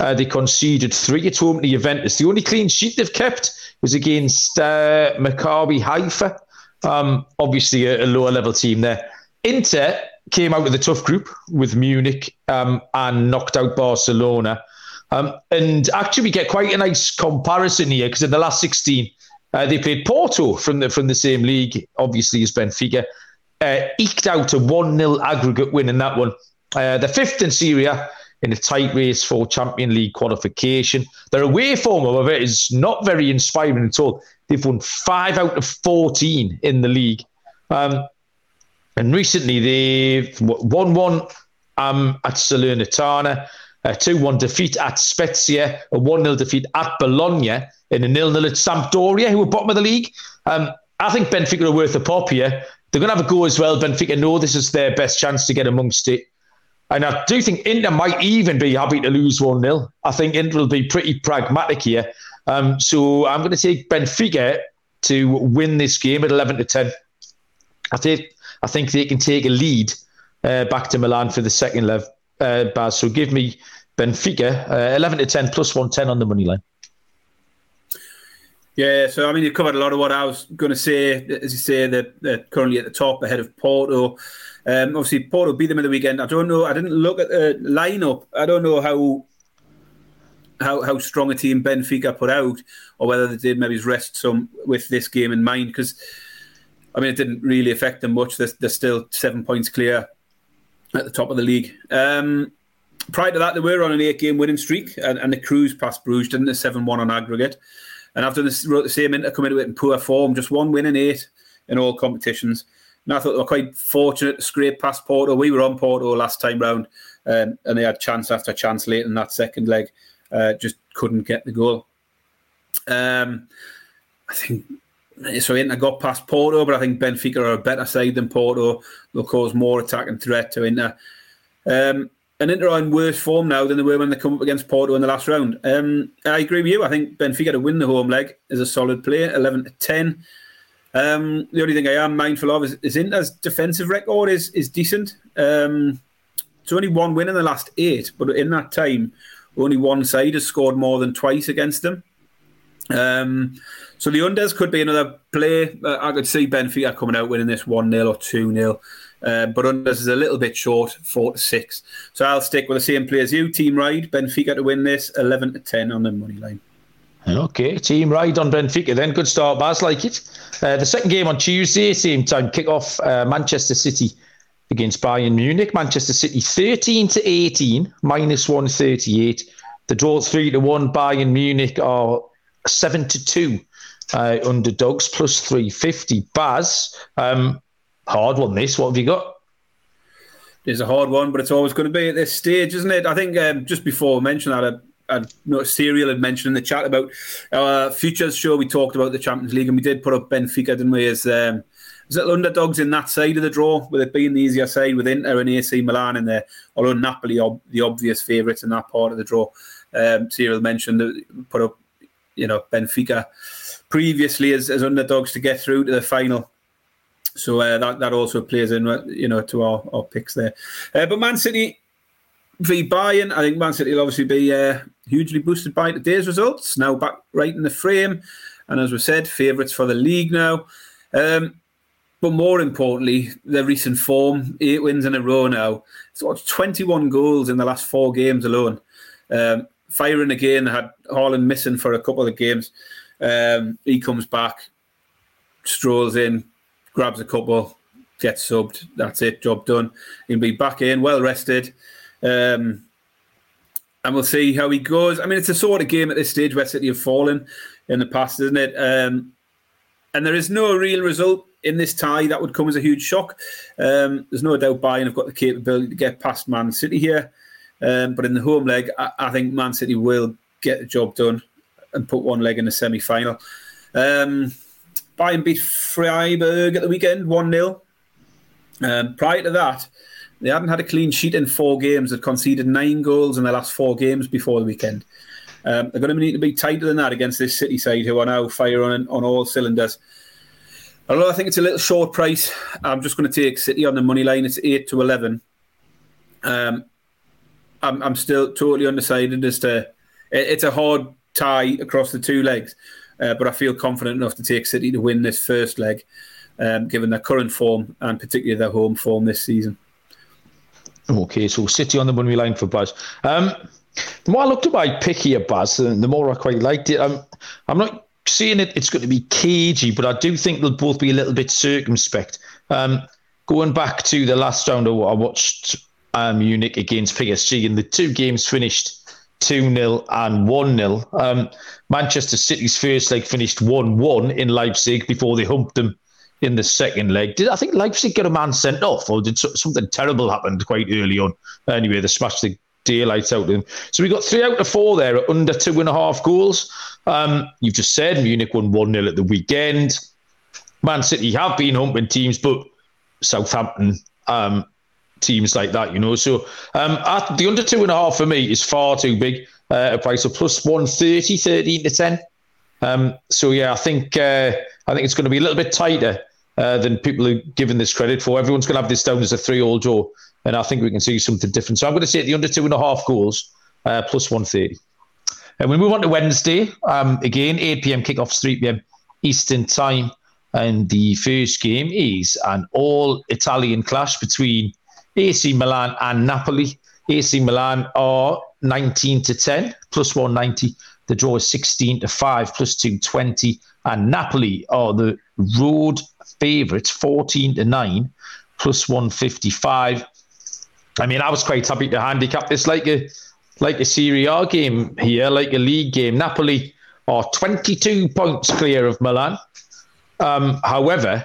Uh, they conceded three at home to Juventus. The only clean sheet they've kept was against uh, Maccabi Haifa. Um, obviously, a, a lower level team there. Inter came out with a tough group with Munich um, and knocked out Barcelona. Um, and actually, we get quite a nice comparison here because in the last 16, uh, they played Porto from the from the same league, obviously as Benfica, uh, eked out a 1 0 aggregate win in that one. Uh, the fifth in Serie A in a tight race for Champion League qualification. Their away form, however, is not very inspiring at all. They've won five out of 14 in the league. Um, and recently they've won one um, at Salernitana, a 2 1 defeat at Spezia, a 1 0 defeat at Bologna, and a 0 0 at Sampdoria, who were bottom of the league. Um, I think Benfica are worth a pop here. They're going to have a go as well. Benfica know this is their best chance to get amongst it. And I do think Inter might even be happy to lose 1 0. I think Inter will be pretty pragmatic here. Um, so I'm going to take Benfica to win this game at 11 to 10. I think I think they can take a lead uh, back to Milan for the second leg. Uh, Baz. So give me Benfica uh, 11 to 10 plus 110 on the money line. Yeah, so I mean, you covered a lot of what I was going to say. As you say, they're, they're currently at the top ahead of Porto. Um, obviously, Porto beat them in the weekend. I don't know. I didn't look at the lineup. I don't know how how how strong a team Benfica put out, or whether they did maybe rest some with this game in mind. Because I mean, it didn't really affect them much. They're, they're still seven points clear at the top of the league. Um, prior to that, they were on an eight-game winning streak, and, and the cruise past Bruges, didn't they? Seven-one on aggregate. And I've this, wrote the same Inter come into it in poor form, just one win in eight in all competitions. And I thought they were quite fortunate to scrape past Porto. We were on Porto last time round, um, and they had chance after chance late in that second leg. Uh, just couldn't get the goal. Um, I think so. Inter got past Porto, but I think Benfica are a better side than Porto. They'll cause more attacking threat to Inter. Um, and Inter are in worse form now than they were when they come up against Porto in the last round. Um, I agree with you. I think Benfica to win the home leg is a solid play, 11 to 10. Um, the only thing I am mindful of is, is Inter's defensive record is is decent. Um, it's only one win in the last eight, but in that time, only one side has scored more than twice against them. Um, so the unders could be another play. Uh, I could see Benfica coming out winning this 1 0 or 2 0. Uh, but unders is a little bit short, four to six. So I'll stick with the same play as you. Team ride Benfica to win this, eleven to ten on the money line. Okay, team ride on Benfica. Then good start, Baz. Like it. Uh, the second game on Tuesday, same time kick off. Uh, Manchester City against Bayern Munich. Manchester City thirteen to eighteen, minus one thirty eight. The draw three to one. Bayern Munich are seven to two. Uh, underdogs plus 350. Baz, um, hard one. This. What have you got? It's a hard one, but it's always going to be at this stage, isn't it? I think um, just before I mentioned that, noticed Serial had mentioned in the chat about our futures show. We talked about the Champions League, and we did put up Benfica, didn't we? As um, as little underdogs in that side of the draw, with it being the easier side with Inter and AC Milan in there. Although Napoli are the obvious favourites in that part of the draw. Um, Serial mentioned that put up, you know, Benfica previously as, as underdogs to get through to the final. So uh, that that also plays in, you know, to our, our picks there. Uh, but Man City v Bayern, I think Man City will obviously be uh, hugely boosted by today's results. Now back right in the frame, and as we said, favourites for the league now. Um, but more importantly, their recent form, eight wins in a row now. So 21 goals in the last four games alone. Um, firing again, had Haaland missing for a couple of games. Um, he comes back, strolls in, grabs a couple, gets subbed. That's it, job done. He'll be back in, well rested. Um, and we'll see how he goes. I mean, it's a sort of game at this stage where City have fallen in the past, isn't it? Um, and there is no real result in this tie that would come as a huge shock. Um, there's no doubt Bayern have got the capability to get past Man City here. Um, but in the home leg, I, I, think Man City will get the job done and put one leg in the semi final. Um, Bayern beat Freiburg at the weekend, 1 0. Um, prior to that, they hadn't had a clean sheet in four games. They'd conceded nine goals in the last four games before the weekend. Um, they're going to need to be tighter than that against this City side, who are now firing on all cylinders. Although I think it's a little short price, I'm just going to take City on the money line. It's 8 to 11. Um, I'm, I'm still totally undecided as to. It's a hard tie across the two legs. Uh, but I feel confident enough to take City to win this first leg, um, given their current form and particularly their home form this season. Okay, so City on the money line for Baz. Um, the more I looked at my pick here, Baz, the more I quite liked it. I'm, I'm not saying it, it's going to be cagey, but I do think they'll both be a little bit circumspect. Um, going back to the last round, I watched um, Munich against PSG, and the two games finished 2 0 and 1 0. Um, Manchester City's first leg finished 1 1 in Leipzig before they humped them in the second leg. Did I think Leipzig get a man sent off, or did something terrible happen quite early on? Anyway, they smashed the daylights out of them. So we got three out of four there at under two and a half goals. Um, you've just said Munich won 1 0 at the weekend. Man City have been humping teams, but Southampton um, teams like that, you know. So um, at the under two and a half for me is far too big. Uh, a price of plus 130, 13 to 10. Um, so yeah, I think uh, I think it's going to be a little bit tighter uh, than people are giving this credit for. Everyone's going to have this down as a three-all draw, and I think we can see something different. So I'm going to say the under two and a half goals uh, plus 130. And we move on to Wednesday. Um, again, 8 p.m. kickoff, 3 p.m. Eastern time. And the first game is an all Italian clash between AC Milan and Napoli. AC Milan are 19 to 10, plus 190. The draw is 16 to 5, plus 220. And Napoli are the road favourites, 14 to 9, plus 155. I mean, I was quite happy to handicap this like a like a Serie A game here, like a league game. Napoli are 22 points clear of Milan. Um, however,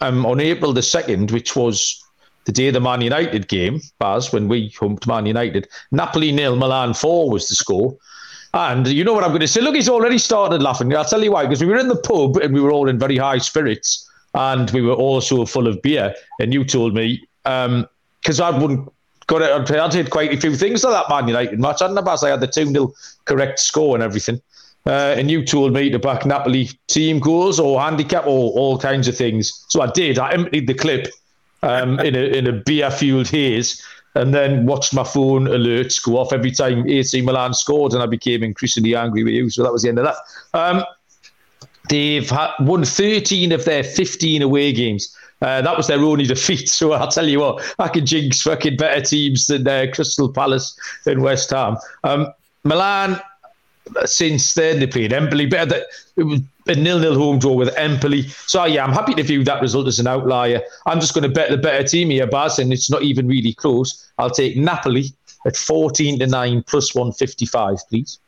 um, on April the 2nd, which was the day of the Man United game, Baz, when we humped Man United, Napoli nil, Milan 4 was the score. And you know what I'm going to say? Look, he's already started laughing. I'll tell you why, because we were in the pub and we were all in very high spirits and we were also full of beer. And you told me, because um, I wouldn't got it. I'd did quite a few things to that Man United match. I not I had the 2 0 correct score and everything. Uh, and you told me to back Napoli team goals or handicap or all kinds of things. So I did. I emptied the clip um, in a in a beer fueled haze, and then watched my phone alerts go off every time AC Milan scored, and I became increasingly angry with you. So that was the end of that. Um, they've had, won 13 of their 15 away games. Uh, that was their only defeat. So I'll tell you what, I can jinx fucking better teams than uh, Crystal Palace and West Ham. Um, Milan, since then, they played Empoli. Better it was a nil-nil home draw with Empoli. So yeah, I'm happy to view that result as an outlier. I'm just going to bet the better team here, Baz, and it's not even really close. I'll take Napoli at 14 to 9 plus 155, please.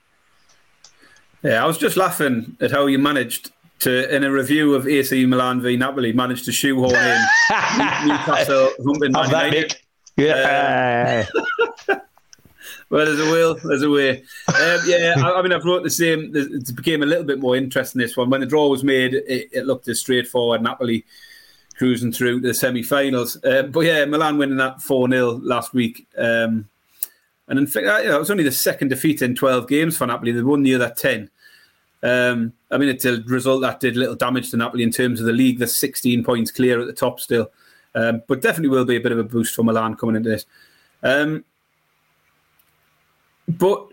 Yeah, I was just laughing at how you managed to, in a review of AC Milan v Napoli, managed to shoehorn in Newcastle humping Man United. Yeah. Um, well, there's a will, there's a way. Um, yeah, I, I, mean, I've wrote the same. It became a little bit more interesting this one. When the draw was made, it, it looked as straightforward. Napoli cruising through the semi-finals. Uh, but yeah, Milan winning that four 0 last week. Um, and in fact, you know, it was only the second defeat in 12 games for Napoli. They won the other 10. Um, I mean, it's a result that did little damage to Napoli in terms of the league. They're 16 points clear at the top still, um, but definitely will be a bit of a boost for Milan coming into this. Um, but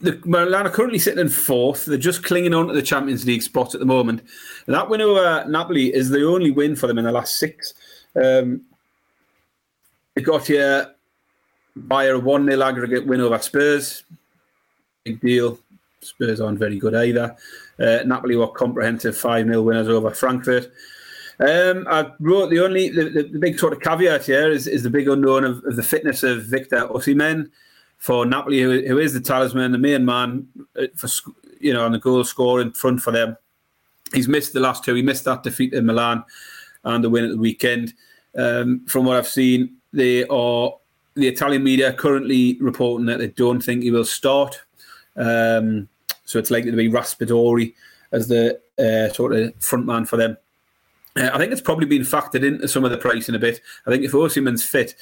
the Milan are currently sitting in fourth. They're just clinging on to the Champions League spot at the moment. That win over Napoli is the only win for them in the last six. Um, they got here by a 1 0 aggregate win over Spurs. Big deal. Spurs aren't very good either. Uh, Napoli were comprehensive 5 0 winners over Frankfurt. Um, I wrote the only the, the, the, big sort of caveat here is, is the big unknown of, of the fitness of Victor Osimhen for Napoli, who, who is the talisman, the main man uh, for you know on the goal score in front for them. He's missed the last two. He missed that defeat in Milan and the win at the weekend. Um, from what I've seen, they are the Italian media currently reporting that they don't think he will start. Um, so it's likely to be Raspadori as the uh, sort of front man for them. Uh, I think it's probably been factored into some of the pricing a bit. I think if Osimhen's fit,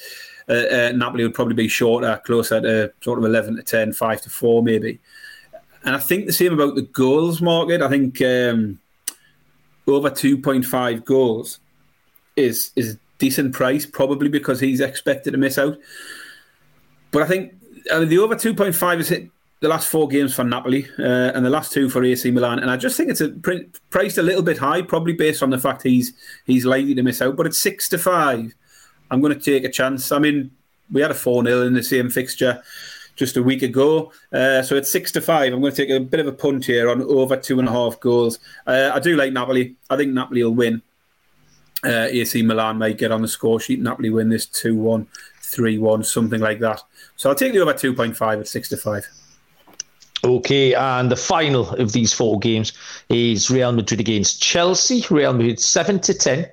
uh, uh, Napoli would probably be shorter, closer to sort of 11 to 10, 5 to 4 maybe. And I think the same about the goals market. I think um, over 2.5 goals is is decent price, probably because he's expected to miss out. But I think I mean, the over 2.5 is hit the last four games for Napoli uh, and the last two for AC Milan, and I just think it's a pr- priced a little bit high, probably based on the fact he's he's likely to miss out. But it's six to five. I'm going to take a chance. I mean, we had a four 0 in the same fixture just a week ago, uh, so it's six to five. I'm going to take a bit of a punt here on over two and a half goals. Uh, I do like Napoli. I think Napoli will win. Uh, AC Milan may get on the score sheet. Napoli win this 2 1, 3 1, something like that. So I'll take the over 2.5 at 6 to 5. Okay, and the final of these four games is Real Madrid against Chelsea. Real Madrid 7 to 10,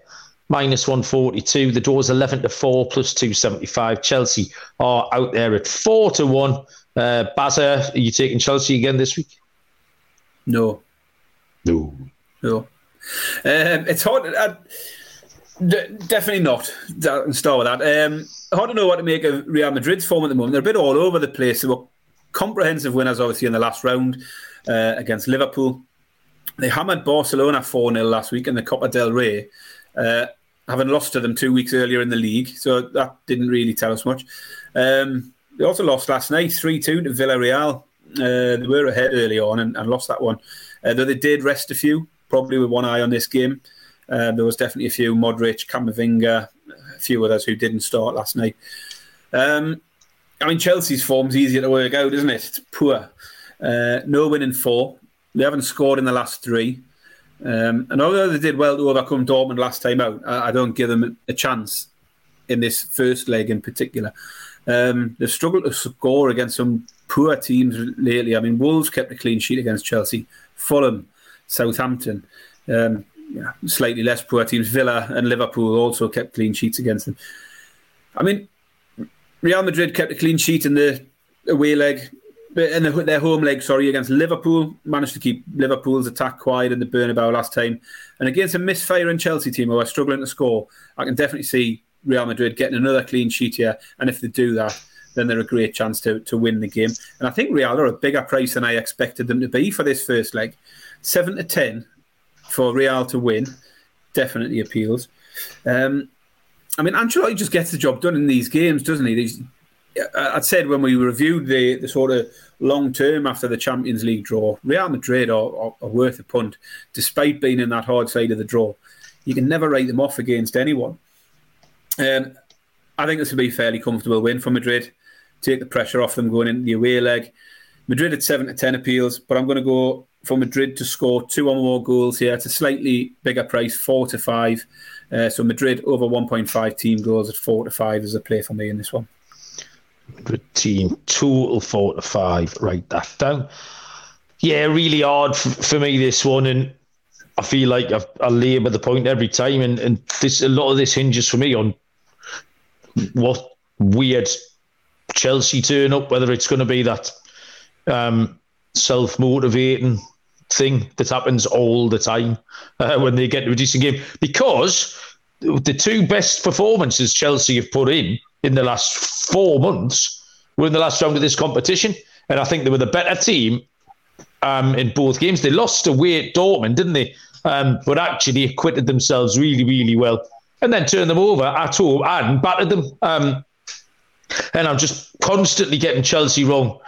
minus 142. The is 11 to 4, plus 275. Chelsea are out there at 4 to 1. Uh, Bazza, are you taking Chelsea again this week? No. No. No. Um, it's hard. Uh, d- definitely not. And start with that. Um, hard to know what to make of Real Madrid's form at the moment. They're a bit all over the place. They were comprehensive winners, obviously, in the last round uh, against Liverpool. they hammered Barcelona 4 0 last week in the Copa del Rey, uh, having lost to them two weeks earlier in the league. So that didn't really tell us much. Um, they also lost last night 3 2 to Villarreal. Uh, they were ahead early on and, and lost that one. Uh, though they did rest a few, probably with one eye on this game. Uh, there was definitely a few Modric, Camavinga, a few others who didn't start last night. Um, I mean, Chelsea's form's easier to work out, isn't it? It's poor. Uh, no win in four. They haven't scored in the last three. Um, and although they did well to overcome Dortmund last time out, I, I don't give them a chance in this first leg in particular. Um, they've struggled to score against some poor teams lately. I mean, Wolves kept a clean sheet against Chelsea, Fulham, Southampton. Um, yeah, slightly less poor teams, Villa and Liverpool also kept clean sheets against them. I mean, Real Madrid kept a clean sheet in the away leg, in the, their home leg, sorry, against Liverpool. Managed to keep Liverpool's attack quiet in the Bernabeu last time. And against a misfiring Chelsea team who are struggling to score, I can definitely see Real Madrid getting another clean sheet here. And if they do that, then they're a great chance to, to win the game. And I think Real are a bigger price than I expected them to be for this first leg. Seven to ten for Real to win definitely appeals. Um, I mean, Ancelotti just gets the job done in these games, doesn't he? I'd said when we reviewed the, the sort of long term after the Champions League draw, Real Madrid are, are, are, worth a punt, despite being in that hard side of the draw. You can never write them off against anyone. Um, I think this will be a fairly comfortable win for Madrid. Take the pressure off them going into the away leg. Madrid at seven to ten appeals, but I'm going to go for Madrid to score two or more goals here. It's a slightly bigger price, four to five. Uh, so Madrid over 1.5 team goals at four to five is a play for me in this one. Team total four to five. Write that down. Yeah, really hard for, for me this one, and I feel like I've, I labour the point every time, and, and this a lot of this hinges for me on what weird Chelsea turn up, whether it's going to be that um, self motivating thing that happens all the time uh, when they get to a decent game because the two best performances Chelsea have put in in the last four months were in the last round of this competition, and I think they were the better team um, in both games. They lost away at Dortmund, didn't they? Um, but actually acquitted themselves really, really well, and then turned them over at home and battered them. Um, and I'm just constantly getting Chelsea wrong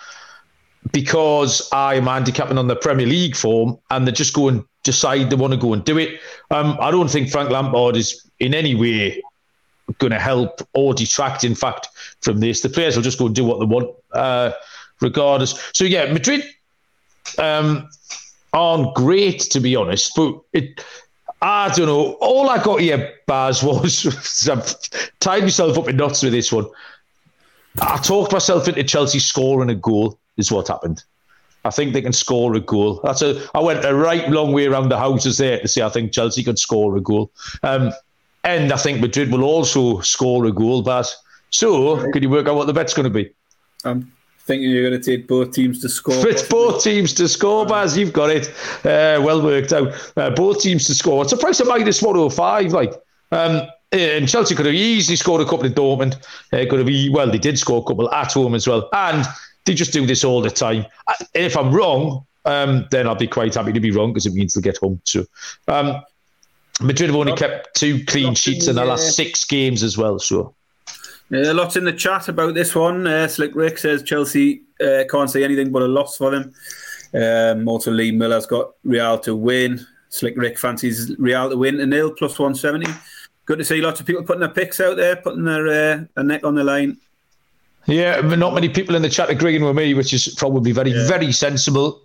because I'm handicapping on the Premier League form and they just go and decide they want to go and do it. Um, I don't think Frank Lampard is in any way going to help or detract, in fact, from this. The players will just go and do what they want, uh, regardless. So, yeah, Madrid um, aren't great, to be honest, but it. I don't know. All I got here, Baz, was I've tied myself up in knots with this one. I talked myself into Chelsea scoring a goal is what happened. I think they can score a goal. That's a. I went a right long way around the houses there to say I think Chelsea could score a goal, um, and I think Madrid will also score a goal. But so, right. can you work out what the bet's going to be? I'm thinking you're going to take both teams to score. It's both teams to score, Baz. You've got it. Uh, well worked out. Uh, both teams to score. It's a price of minus 105. Like, um, and Chelsea could have easily scored a couple in Dortmund. Uh, could have, well, they did score a couple at home as well. And they just do this all the time. If I'm wrong, um, then I'll be quite happy to be wrong because it means they'll get home too. Um, Madrid have only kept two clean sheets in the last six games as well. So. Yeah, lots in the chat about this one. Uh, Slick Rick says Chelsea uh, can't say anything but a loss for them. Um, also, Lee Miller's got Real to win. Slick Rick fancies Real to win a nil plus 170. Good to see lots of people putting their picks out there, putting their, uh, their neck on the line. Yeah, not many people in the chat agreeing with me, which is probably very, yeah. very sensible.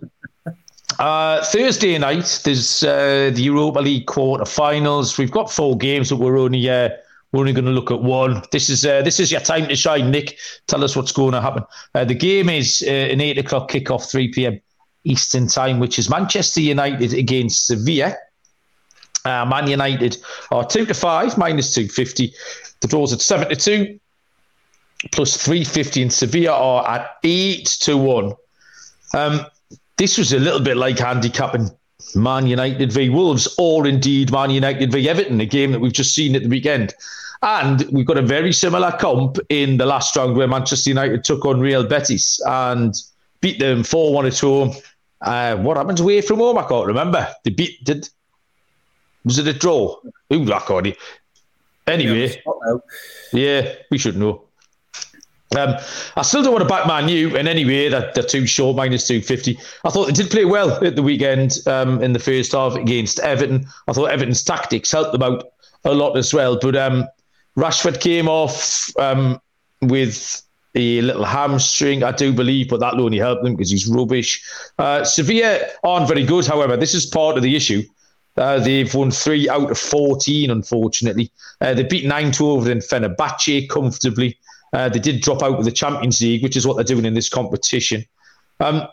Uh, Thursday night, there's uh, the Europa League quarter-finals. We've got four games, but we're only uh, we're only going to look at one. This is uh, this is your time to shine, Nick. Tell us what's going to happen. Uh, the game is uh, an eight o'clock kickoff, three pm Eastern time, which is Manchester United against Sevilla. Man United are two to five, minus two fifty. The draws at seven to two plus 350 in Sevilla are at 8 to 1. Um, this was a little bit like handicapping Man United v Wolves, or indeed Man United v Everton, a game that we've just seen at the weekend. And we've got a very similar comp in the last round where Manchester United took on Real Betis and beat them 4 1 at home. Uh, what happened away from home? I can't remember. They beat did was it a draw? Ooh, I can't. Anyway, yeah, we should know. Um, I still don't want to back Man U in any way. That they're too short, minus two fifty. I thought they did play well at the weekend um, in the first half against Everton. I thought Everton's tactics helped them out a lot as well. But um, Rashford came off um, with a little hamstring, I do believe, but that'll only help them because he's rubbish. Uh, Sevilla aren't very good, however. This is part of the issue. Uh, they've won three out of 14, unfortunately. Uh, they beat 9 2 over in Fenerbahce comfortably. Uh, they did drop out of the Champions League, which is what they're doing in this competition. Um,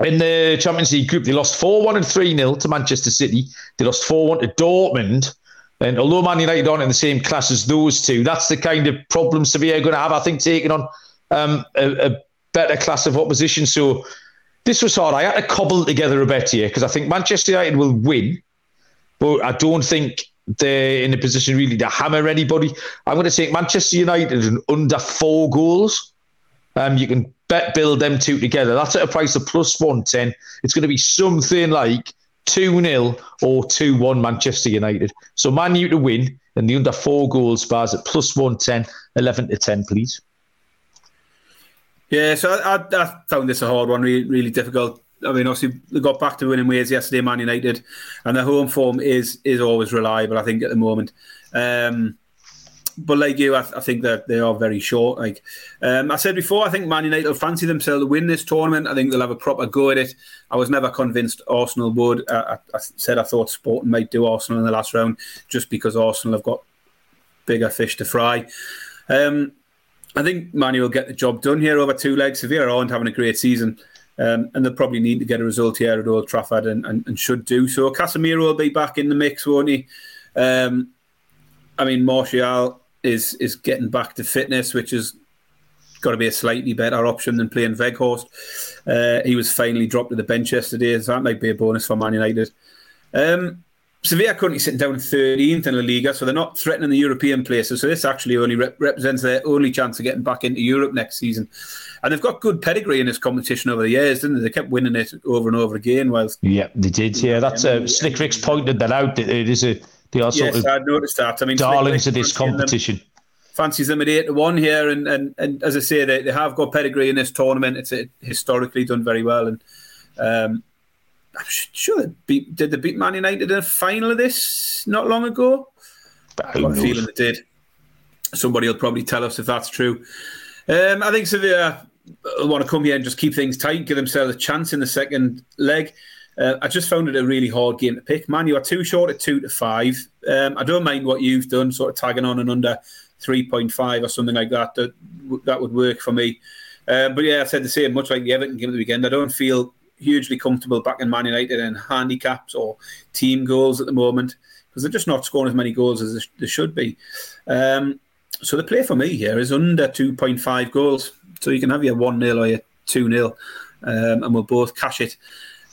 in the Champions League group, they lost 4 1 and 3 0 to Manchester City. They lost 4 1 to Dortmund. And although Man United aren't in the same class as those two, that's the kind of problem Sevilla are going to have, I think, taking on um, a, a, better class of opposition. So this was hard. I had to cobble together a bet here because I think Manchester United will win, but I don't think they're in a position really to hammer anybody. I'm going to take Manchester United under four goals. Um, you can bet build them two together. That's at a price of plus 110. It's going to be something like 2 0 or 2 1 Manchester United. So Man U to win and the under four goals bars at plus 110, 11 to 10, please. Yeah, so I, I, found this a hard one, really, really difficult. I mean, obviously they got back to winning ways yesterday, Man United, and their home form is is always reliable. I think at the moment. Um, but like you, I, I, think that they are very short. Like um, I said before, I think Man United will fancy themselves to win this tournament. I think they'll have a proper go at it. I was never convinced Arsenal would. I, I said I thought Sporting might do Arsenal in the last round just because Arsenal have got bigger fish to fry. Um, I think Manu will get the job done here over two legs. Sevilla aren't having a great season. Um, and they'll probably need to get a result here at Old Trafford and, and, and, should do so. Casemiro will be back in the mix, won't he? Um, I mean, Martial is is getting back to fitness, which has got to be a slightly better option than playing Weghorst. Uh, he was finally dropped to the bench yesterday, so that might be a bonus for Man United. Um, Sevilla currently sitting down 13th in La Liga, so they're not threatening the European places. So this actually only rep- represents their only chance of getting back into Europe next season. And they've got good pedigree in this competition over the years, didn't they? They kept winning it over and over again. Whilst yeah, they did. Yeah, that's uh, Slick Rick's pointed that out. It is a they are sort yes, of I noticed that. I mean, darlings of this competition. Them, fancies them at eight to one here, and, and, and as I say, they, they have got pedigree in this tournament. It's historically done very well, and um, I'm sure they beat. Did they beat Man United in a final of this not long ago? I've got a feeling they did. Somebody will probably tell us if that's true. Um, I think Sevilla will want to come here and just keep things tight, give themselves a chance in the second leg. Uh, I just found it a really hard game to pick. Man, you are too short at two to five. Um, I don't mind what you've done, sort of tagging on and under three point five or something like that. That that would work for me. Uh, but yeah, I said the same. Much like the Everton game at the weekend, I don't feel hugely comfortable back in Man United in handicaps or team goals at the moment because they're just not scoring as many goals as they should be. Um, so the play for me here is under 2.5 goals. So you can have your 1 0 or your 2 0, um, and we'll both cash it.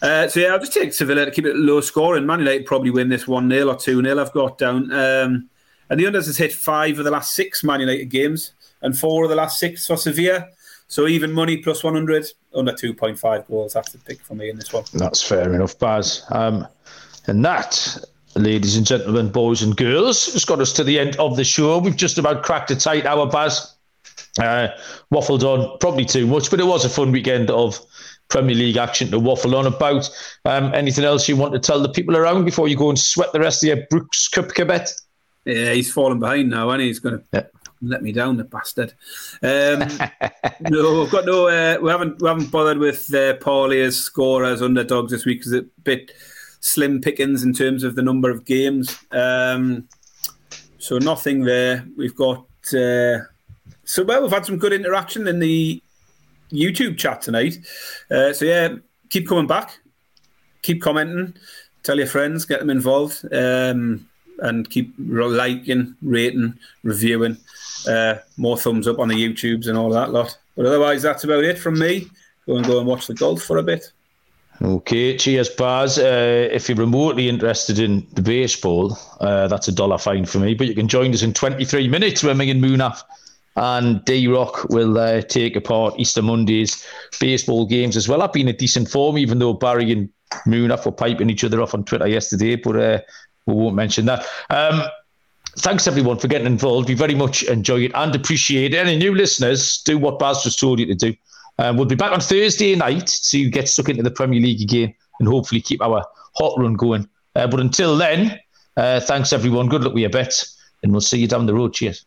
Uh, so yeah, I'll just take Sevilla to keep it low scoring. Man United probably win this 1 0 or 2 0. I've got down. Um, and the unders has hit five of the last six Man United games and four of the last six for Sevilla. So even money plus 100, under 2.5 goals. That's the pick for me in this one. That's fair enough, Baz. Um, and that, ladies and gentlemen, boys and girls, has got us to the end of the show. We've just about cracked a tight hour, Baz. Uh, waffled on probably too much, but it was a fun weekend of Premier League action to waffle on about. Um, anything else you want to tell the people around before you go and sweat the rest of your Brooks Koepka bet? Yeah, he's fallen behind now, and he? he's going to yeah let me down, the bastard. Um, no, we've got no. Uh, we haven't we haven't bothered with uh, Paulie as scorers underdogs this week because it's a bit slim pickings in terms of the number of games. Um, so nothing there. We've got. Uh, so well, we've had some good interaction in the YouTube chat tonight. Uh, so yeah, keep coming back, keep commenting, tell your friends, get them involved. Um, and keep liking, rating, reviewing. Uh, more thumbs up on the YouTubes and all that lot. But otherwise, that's about it from me. Go and go and watch the golf for a bit. Okay, cheers, Baz. Uh, if you're remotely interested in the baseball, uh, that's a dollar fine for me. But you can join us in 23 minutes when me and Munaf and D Rock will uh, take apart Easter Monday's baseball games as well. I've been a decent form, even though Barry and Munaf were piping each other off on Twitter yesterday, but uh, we won't mention that. Um, thanks everyone for getting involved. We very much enjoy it and appreciate it. Any new listeners, do what Baz just told you to do. Um, we'll be back on Thursday night to get stuck into the Premier League again and hopefully keep our hot run going. Uh, but until then, uh, thanks everyone. Good luck with your bet, and we'll see you down the road. Cheers.